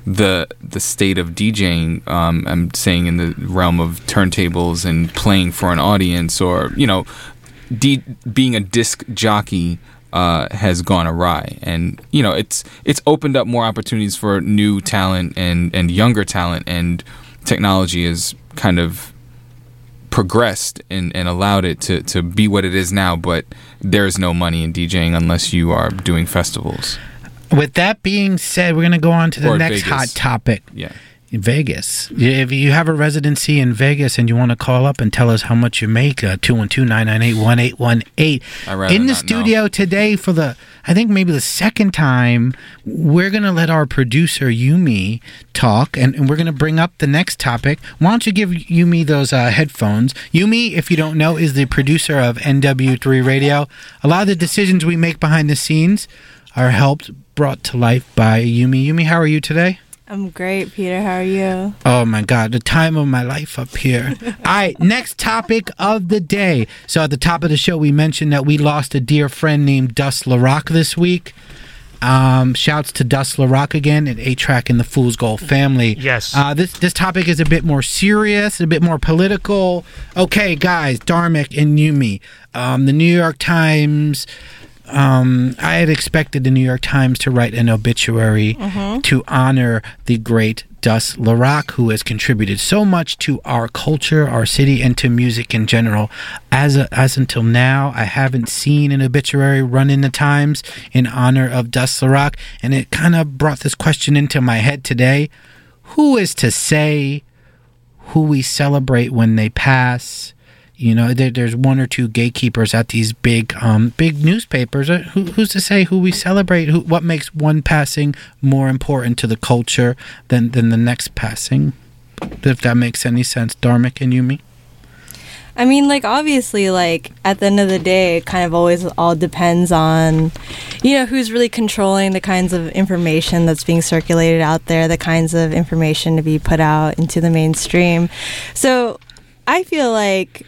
the the state of DJing. Um, I'm saying in the realm of turntables and playing for an audience, or you know, being a disc jockey uh, has gone awry, and you know it's it's opened up more opportunities for new talent and and younger talent, and technology has kind of progressed and, and allowed it to, to be what it is now. But there's no money in DJing unless you are doing festivals. With that being said, we're going to go on to the Or next Vegas. hot topic. Yeah. In Vegas. If you have a residency in Vegas and you want to call up and tell us how much you make, uh, 212 998 1818. In the not know. studio today for the, I think maybe the second time, we're going to let our producer Yumi talk and, and we're going to bring up the next topic. Why don't you give Yumi those uh, headphones? Yumi, if you don't know, is the producer of NW3 Radio. A lot of the decisions we make behind the scenes are helped, brought to life by Yumi. Yumi, how are you today? I'm great, Peter. How are you? Oh my God, the time of my life up here. All right, next topic of the day. So at the top of the show, we mentioned that we lost a dear friend named Dust LaRock this week. Um, shouts to Dust LaRock again and A-Trak and the Fool's Gold family. Yes. Uh, this this topic is a bit more serious, a bit more political. Okay, guys, Dharmic and Yumi. Um, the New York Times. Um, I had expected the New York Times to write an obituary Mhm. to honor the great Dust LaRock, who has contributed so much to our culture, our city, and to music in general. As as until now, I haven't seen an obituary run in the Times in honor of Dust LaRock, and it kind of brought this question into my head today: Who is to say who we celebrate when they pass? You know, there, there's one or two gatekeepers at these big, um, big newspapers. Uh, Who, who's to say who we celebrate? Who, what makes one passing more important to the culture than than the next passing? If that makes any sense, Dharmic and Yumi. I mean, like, obviously, like, at the end of the day, it kind of always all depends on, you know, who's really controlling the kinds of information that's being circulated out there, the kinds of information to be put out into the mainstream. So I feel like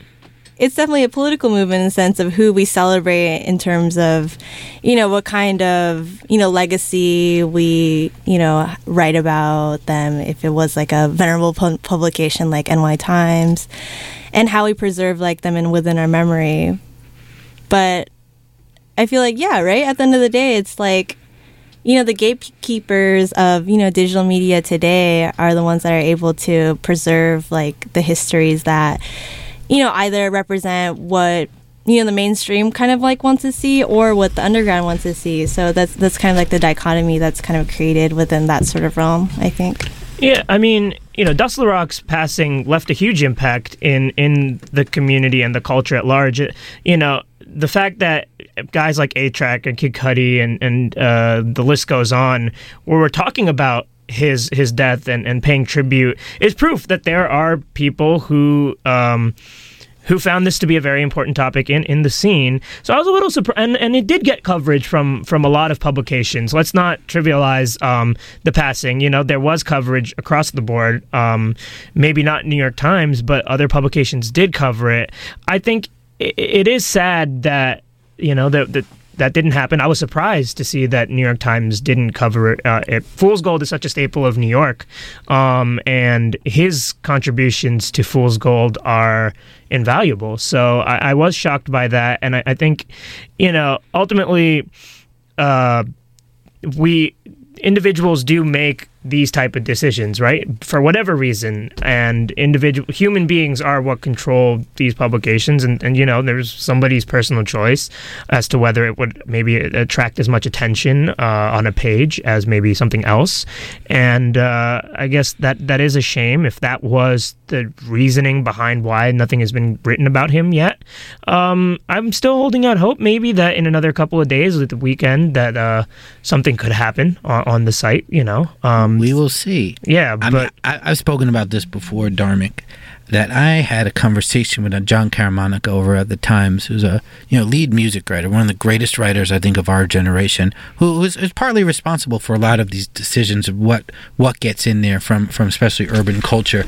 it's definitely a political movement in the sense of who we celebrate in terms of, you know, what kind of, you know, legacy we, you know, write about them. If it was like a venerable pu- publication like NY Times, and how we preserve like them and within our memory. But I feel like yeah, right. At the end of the day, it's like you know the gatekeepers of you know digital media today are the ones that are able to preserve like the histories that you know either represent what you know the mainstream kind of like wants to see or what the underground wants to see so that's that's kind of like the dichotomy that's kind of created within that sort of realm i think Yeah, I mean, you know, Dust Rock's passing left a huge impact in in the community and the culture at large. It- you know, the fact that guys like A-Trak and Kid Cudi and and uh, the list goes on, where we're talking about his his death and, and paying tribute is proof that there are people who um, who found this to be a very important topic in, in the scene. So I was a little surprised, and, and it did get coverage from from a lot of publications. Let's not trivialize um, the passing. You know, there was coverage across the board. Um, maybe not New York Times, but other publications did cover it. I think it, it is sad that you know that that. That didn't happen. I was surprised to see that New York Times didn't cover it. Uh, it. Fool's Gold is such a staple of New York, um, and his contributions to Fool's Gold are invaluable. So I, I was shocked by that, and I, I think, you know, ultimately, uh, we individuals do make these type of decisions, right? For whatever reason, and individual human beings are what control these publications, and, and you know, there's somebody's personal choice as to whether it would maybe attract as much attention uh, on a page as maybe something else, and uh, I guess that that is a shame if that was the reasoning behind why nothing has been written about him yet. Um, I'm still holding out hope, maybe that in another couple of days, the weekend, that uh, something could happen on, on the site. You know, um, Um, we will see. Yeah, I but I, I've spoken about this before, Dharmic, that I had a conversation with a Jon Caramanica over at the Times, who's a you know lead music writer, one of the greatest writers I think of our generation, who is, is partly responsible for a lot of these decisions of what what gets in there from from especially urban culture.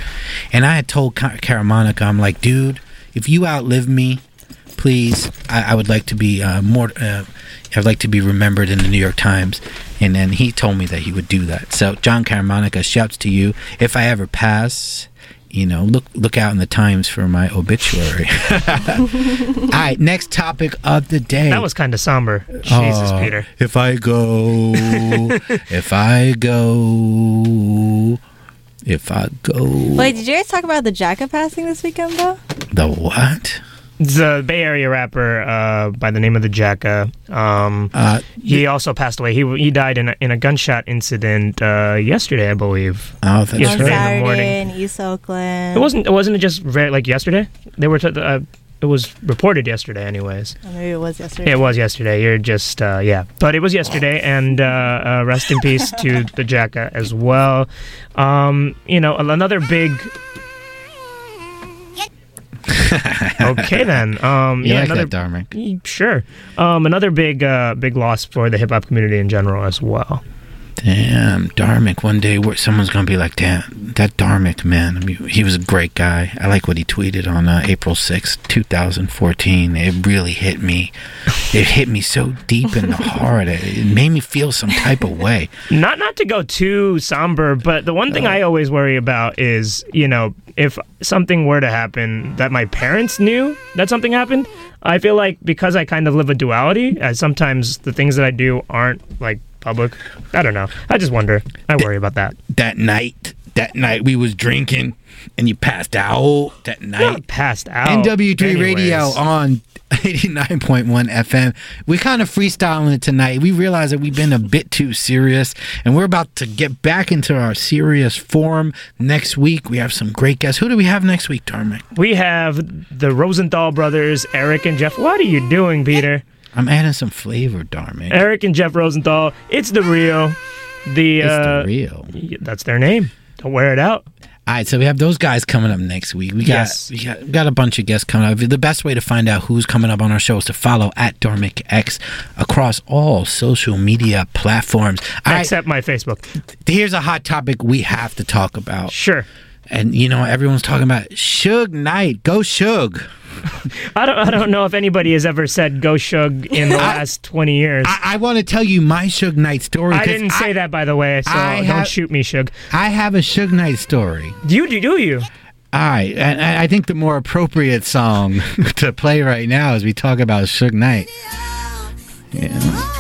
And I had told Ca- Caramanica, I'm like, dude, if you outlive me, please, I, I would like to be uh, more. Uh, I'd like to be remembered in the New York Times, and then he told me that he would do that. So, Jon Caramanica, shouts to you. If I ever pass, you know, look look out in the Times for my obituary. All right, next topic of the day. that was kind of somber. Jesus, Oh, Peter. If I go, if I go, if I go, wait did you guys talk about the jacka passing this weekend though the what? The Bay Area rapper uh, by the name of the Jacka. Um, Uh, he also passed away. He he died in a, in a gunshot incident uh, yesterday, I believe. Oh, that's on yesterday in the saturday morning. in east oakland It wasn't. It wasn't just very, like yesterday. They were. T- uh, it was reported yesterday, anyways. Or maybe it was yesterday It was yesterday. You're just uh, yeah, but it was yesterday, and uh, uh, rest in peace to the Jacka as well. Um, you know, another big. okay then. Um, yeah, like another that? Sure. Um, another big uh, big loss for the hip hop community in general as well. Damn, Dharmic. One day, where someone's gonna be like, "Damn, that Dharmic man. I mean, he was a great guy. I like what he tweeted on uh, April sixth, two thousand fourteen. It really hit me. It hit me so deep in the heart. It, it made me feel some type of way. Not not to go too somber, but the one thing I always worry about is, you know, if something were to happen that my parents knew that something happened, I feel like because I kind of live a duality, as sometimes the things that I do aren't like public. I don't know. I just wonder. I worry about that. That night, that night we was drinking, and you passed out. That night, passed out. NW3 Radio on 89.1 FM. We're kind of freestyling it tonight. We realize that we've been a bit too serious, and we're about to get back into our serious form next week. We have some great guests. Who do we have next week, Dharmic? We have the Rosenthal brothers, Eric and Jeff. What are you doing, Peter? I'm adding some flavor, Dharmic. Eric and Jeff Rosenthal. It's the real. The It's the uh, real. That's their name. Don't wear it out. All right, so we have those guys coming up next week. We got Yes. we got, we got a bunch of guests coming up. The best way to find out who's coming up on our show is to follow at Dharmic X across all social media platforms. Except my Facebook. here's a hot topic we have to talk about. Sure. And you know, everyone's talking about Suge Knight. Go Suge. I don't I don't know if anybody has ever said go Shug in the last twenty years. I, I want to tell you my Suge Knight story. I didn't say that by the way, so I don't have- shoot me, Shug. I have a Suge Knight story. Do you do you? All right, and I I think the more appropriate song to play right now as we talk about Suge Knight. I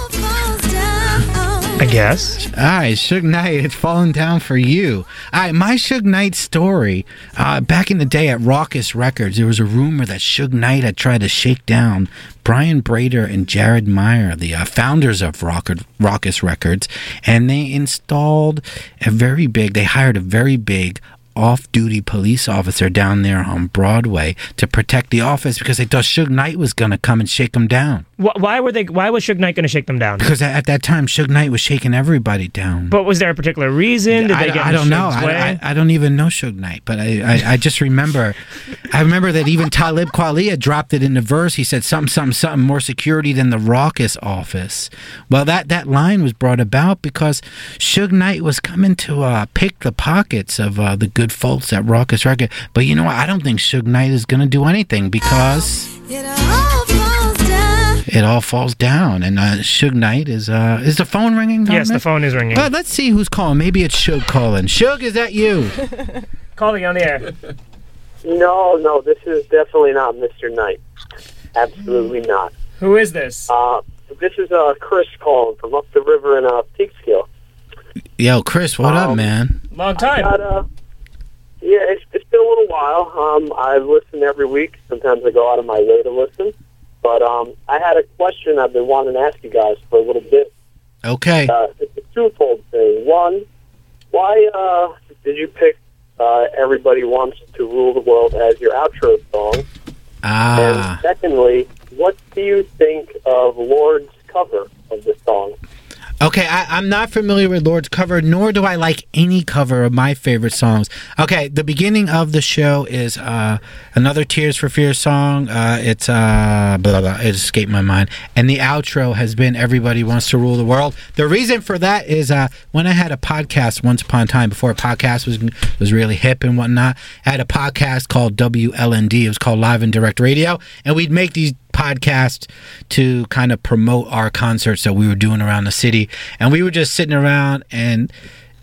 guess. All right, Suge Knight, it's falling down for you. All right, my Suge Knight story. Uh, back in the day at Rawkus Records, there was a rumor that Suge Knight had tried to shake down Brian Brater and Jarret Myer, the uh, founders of Rawkus Records, and they installed a very big, they hired a very big off-duty police officer down there on Broadway to protect the office because they thought Suge Knight was going to come and shake them down. Wh- Why were they? Why was Suge Knight going to shake them down? Because at at that time, Suge Knight was shaking everybody down. But was there a particular reason? Did I, they get I don't know. I. I, I don't even know Suge Knight, but I, I, I just remember, I remember that even Talib Kweli had dropped it in the verse. He said something, something, something more security than the Rawkus office. Well, that that line was brought about because Suge Knight was coming to uh, pick the pockets of uh, the good folks at Rawkus Record. But you know what? I don't think Suge Knight is going to do anything because. It all falls down, and uh, Suge Knight is uh, is the phone ringing? Yes, the phone is ringing. Uh, let's see who's calling. Maybe it's Suge calling. Suge, is that you? Calling on the air. No, no, this is definitely not Mr. Knight. Absolutely not. Who is this? Uh, this is uh, Chris calling from up the river in uh, Peekskill. Yo, Chris, what up, man? Long time. Got, uh, yeah, it's, it's been a little while. Um, I listen every week. Sometimes I go out of my way to listen. But um, I had a question I've been wanting to ask you guys for a little bit. Okay. Uh, it's a twofold thing. One, why uh, did you pick uh, "Everybody Wants to Rule the World" as your outro song? Ah. And secondly, what do you think of Lorde's cover of the song? Okay, I, I'm not familiar with Lorde's cover, nor do I like any cover of my favorite songs. Okay, the beginning of the show is uh, another Tears for Fears song. Uh, it's uh, blah, blah, blah, it escaped my mind. And the outro has been Everybody Wants to Rule the World. The reason for that is uh, when I had a podcast once upon a time, before a podcast was, was really hip and whatnot, I had a podcast called WLND. It was called Live and Direct Radio. And we'd make these podcast to kind of promote our concerts that we were doing around the city. And we were just sitting around and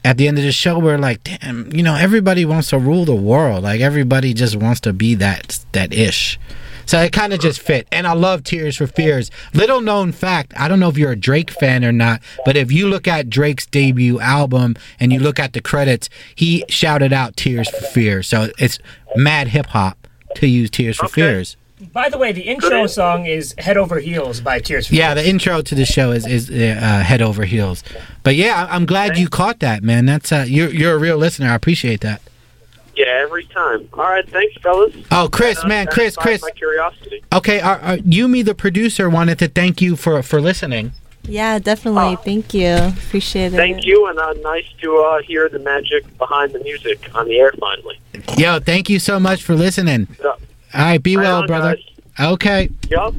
at the end of the show we are like, damn, you know, everybody wants to rule the world. Like everybody just wants to be that that ish. So it kind of just fit. And I love Tears for Fears. Little known fact, I don't know if you're a Drake fan or not, but if you look at Drake's debut album and you look at the credits, he shouted out Tears for Fears. So it's mad hip hop to use Tears for Fears. By the way, the intro song is "Head Over Heels" by Tears for Yeah, the intro to the show is is uh, head over heels. But yeah, I- I'm glad you caught that, man. That's uh, you're you're a real listener. I appreciate that. Yeah, every time. All right, thanks, fellas. Oh, Chris, That, uh, man, Chris, Chris. My curiosity. Okay, our, our, Yumi, the producer, wanted to thank you for for listening. Yeah, definitely. Thank you. Appreciate it. Thank you, and uh, nice to uh, hear the magic behind the music on the air finally. Yo, thank you so much for listening. Yeah. All right, be well, on, brother. Okay. Yup.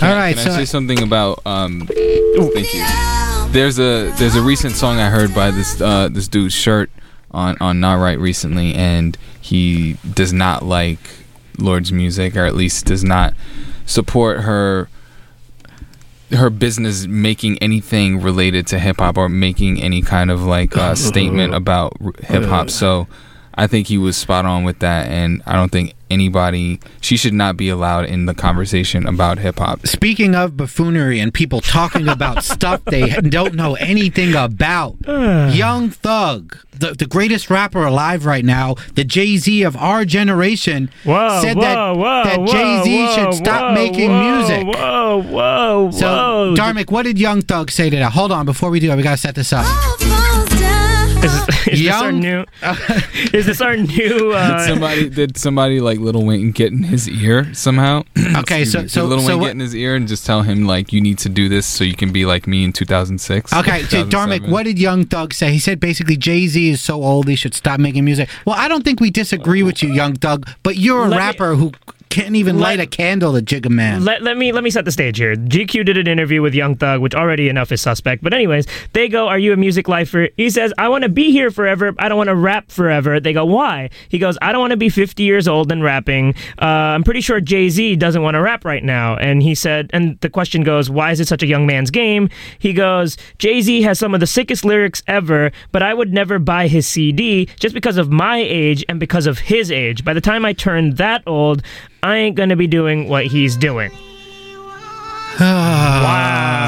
All right, Can so I say something about? Um, thank you. There's a there's a recent song I heard by this uh, this dude's shirt on on Not Right recently, and he does not like Lorde's music, or at least does not support her her business making anything related to hip hop or making any kind of like uh, statement about hip hop. So I think he was spot on with that, and I don't think anybody she should not be allowed in the conversation about hip hop. Speaking of buffoonery and people talking about stuff they don't know anything about, Young Thug, the, the greatest rapper alive right now, the Jay Z of our generation, Whoa, said whoa, that, whoa, that Jay Z should stop whoa, making whoa, music. Whoa, whoa, So. Dharmic, what did Young Thug say to that? Hold on, before we do that, we gotta set this up. Is, this, is this our Young- new? is this our new? Uh, did somebody did somebody like Little Wayne get in his ear somehow? Okay, Excuse so- me. Did so- Little so Wayne what- get in his ear and just tell him like you need to do this so you can be like me in 2006. Okay, so 2007? Dharmic, what did Young Thug say? He said basically Jay Z is so old he should stop making music. Well, I don't think we disagree with you, Young Thug, but you're a Let me- rapper who can't even light a candle to Jigga Man. Let, let me let me set the stage here. GQ did an interview with Young Thug, which already enough is suspect. But anyways, they go, "Are you a music lifer?" He says, "I want to be here forever. I don't want to rap forever." They go, "Why?" He goes, "I don't want to be 50 years old and rapping. Uh, I'm pretty sure Jay Z doesn't want to rap right now." And he said, and the question goes, "Why is it such a young man's game?" He goes, "Jay Z has some of the sickest lyrics ever, but I would never buy his CD just because of my age and because of his age. By the time I turn that old." I ain't gonna be doing what he's doing.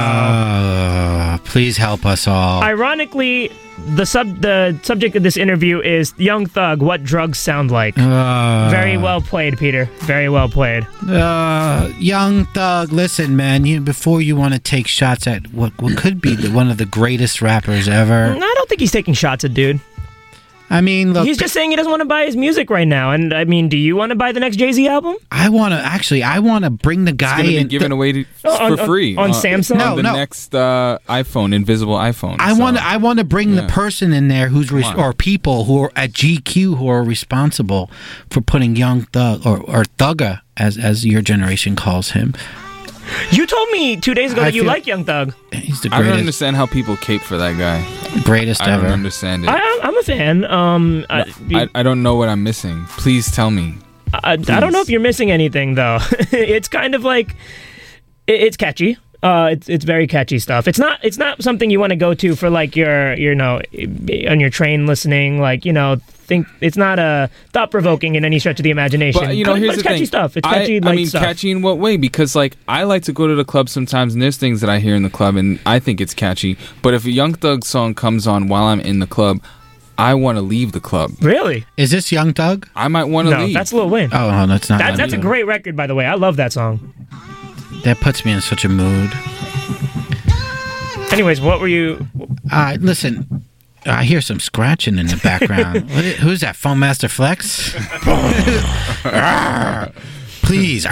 wow. Please help us all. Ironically, the sub the subject of this interview is Young Thug. What drugs sound like? Uh, Very well played, Peter. Very well played. Uh, young thug, listen, man. You before you want to take shots at what what could be the, one of the greatest rappers ever. I don't think he's taking shots at dude. I mean, look, he's just saying he doesn't want to buy his music right now. And I mean, do you want to buy the next Jay Z album? I want to actually. I want to bring the guy gonna be in. given away to, Oh, for on- free on Samsung? No, on the no. next uh, iPhone, invisible iPhone. I so- want to. I want to bring the person in there who's res- or people who are at GQ who are responsible for putting Young Thug or or Thugga as as your generation calls him. You told me two days ago I that you feel- like Young Thug. He's the I don't greatest, understand how people cape for that guy. greatest I don't ever. understand it. I, I'm- I'm a fan. Um, I, I, I don't know what I'm missing. Please tell me. I, I don't know if you're missing anything though. it's kind of like it, it's catchy. Uh, it's it's very catchy stuff. It's not it's not something you want to go to for like your you know on your train listening. Like you know think it's not a thought provoking in any stretch of the imagination. But you know, But here's it's the catchy thing. stuff. It's I- catchy. I, light mean, stuff. catchy in what way? Because like I like to go to the club sometimes, and there's things that I hear in the club, and I think it's catchy. But if a Young Thug song comes on while I'm in the club, I want to leave the club. Really? Is this Young Thug? I might want to No, leave. that's Lil Wayne. Oh, no, that's not. That, Young that's a great record, by the way. I love that song. That puts me in such a mood. Anyways, what were you? Uh, listen, I hear some scratching in the background. What who's that? Funkmaster Flex? Please.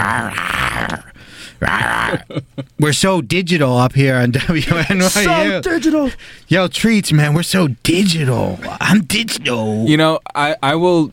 We're so digital up here on WNYU. So digital. Yo, treats, man. We're so digital. I'm digital. You know, I I will.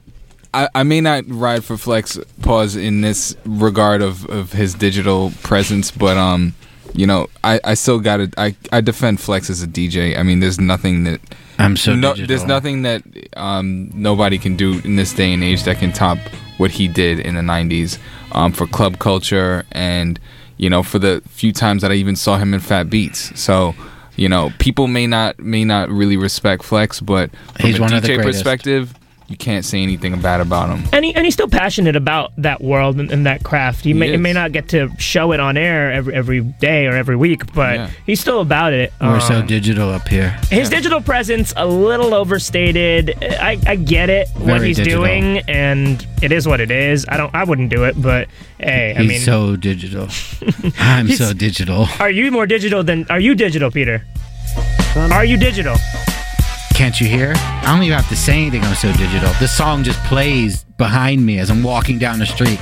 I, I may not ride for Flex pause in this regard of, of his digital presence, but um, you know, I, I still got to I, I defend Flex as a DJ. I mean, there's nothing that I'm so no, digital. there's nothing that um nobody can do in this day and age that can top what he did in the '90s um for club culture and you know for the few times that I even saw him in Fat Beats. So. You know, people may not may not really respect Flex, but from He's a one DJ of the greatest. perspective, you can't say anything bad about him. And, he, and he's still passionate about that world and, and that craft. He, may, He he may not get to show it on air every every day or every week, but Yeah. he's still about it. We're so Um, digital up here. His digital presence a little overstated. I, I get it what he's digital. doing, and it is what it is. I don't. I wouldn't do it, but hey, I mean, so digital. I'm so digital. are you more digital than? Are you digital, Peter? Are you digital? Can't you hear? I don't even have to say anything. I'm so digital. The song just plays behind me as I'm walking down the street.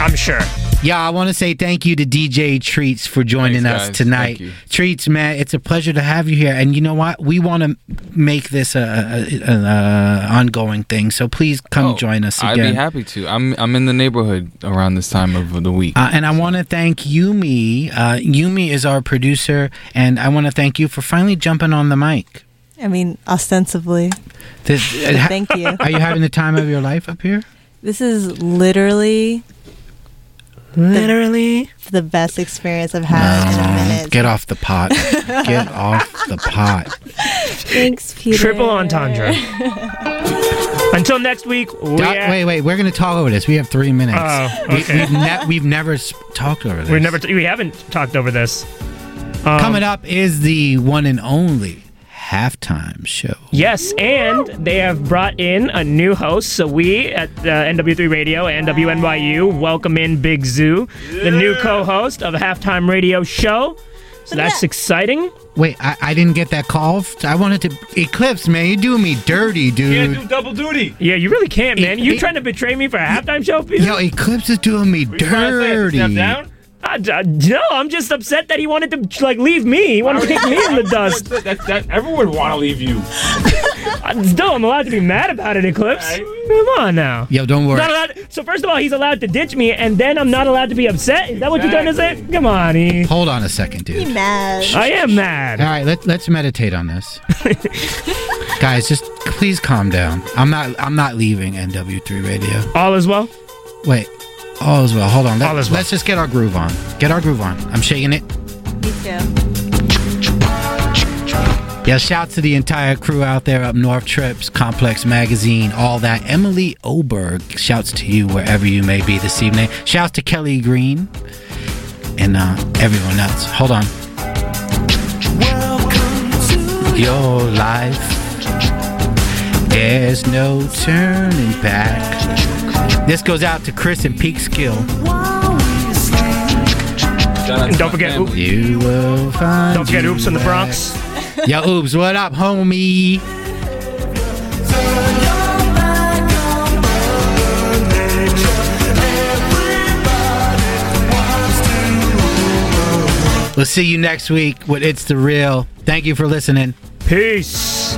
I'm sure. Yeah, I want to say thank you to DJ Treats for joining Thanks, us guys. tonight. Treats, man, it's a pleasure to have you here. And you know what? We want to make this a, a, a, a ongoing thing. So please come Oh, join us again. I'd be happy to. I'm I'm in the neighborhood around this time of the week. Uh, and I want to thank Yumi. Uh, Yumi is our producer, and I want to thank you for finally jumping on the mic. I mean, ostensibly. This, uh, Thank you. Are you having the time of your life up here? This is literally, literally the best experience I've had in a minute. Get off the pot. Get off the pot. Thanks, Peter. Triple entendre. Until next week. We Doc- wait, wait. We're going to talk over this. We have three minutes. Oh, We- okay. we've, ne- we've never s- talked over this. We've never. T- we haven't talked over this. Um, Coming up is the one and only halftime show. Yes, and they have brought in a new host. So we at uh, NW3 Radio and WNYU welcome in Big Zoo, the new co-host of a halftime radio show. So that's exciting. Wait, I, I didn't get that call. I wanted to Eclipse, man. You're doing me dirty, dude. Can't do double duty. Yeah, you really can't, man. You trying to betray me for a halftime show? Peter? Yo, Eclipse is doing me dirty. I, I- no, I'm just upset that he wanted to like leave me. He wanted to kick me in the dust. That, that, everyone would want to leave you. Still, I'm allowed to be mad about it, Eclipse. Come on now. Yo, don't worry. Not allowed- so first of all, he's allowed to ditch me, and then I'm not allowed to be upset. Is that what you're trying to say? Come on, E. Hold on a second, dude. Be mad. I am mad. All right, let, let's meditate on this. Guys, just please calm down. I'm not I'm not leaving NW3 Radio. All is well. Wait. All is well. Hold on. Let, All is well. Let's just get our groove on. Get our groove on. I'm shaking it. Me too. Yeah, shout to the entire crew out there up North Trips, Complex Magazine, all that. Emily Oberg, shouts to you wherever you may be this evening. Shouts to Kelly Green and uh, everyone else. Hold on. Your life, there's no turning back. This goes out to Chris and Peekskill. And don't forget, Oop- You will find. don't forget Oops in the back. Bronx. Yo, Oops, what up, homie? We'll see you next week with It's the Real. Thank you for listening. Peace.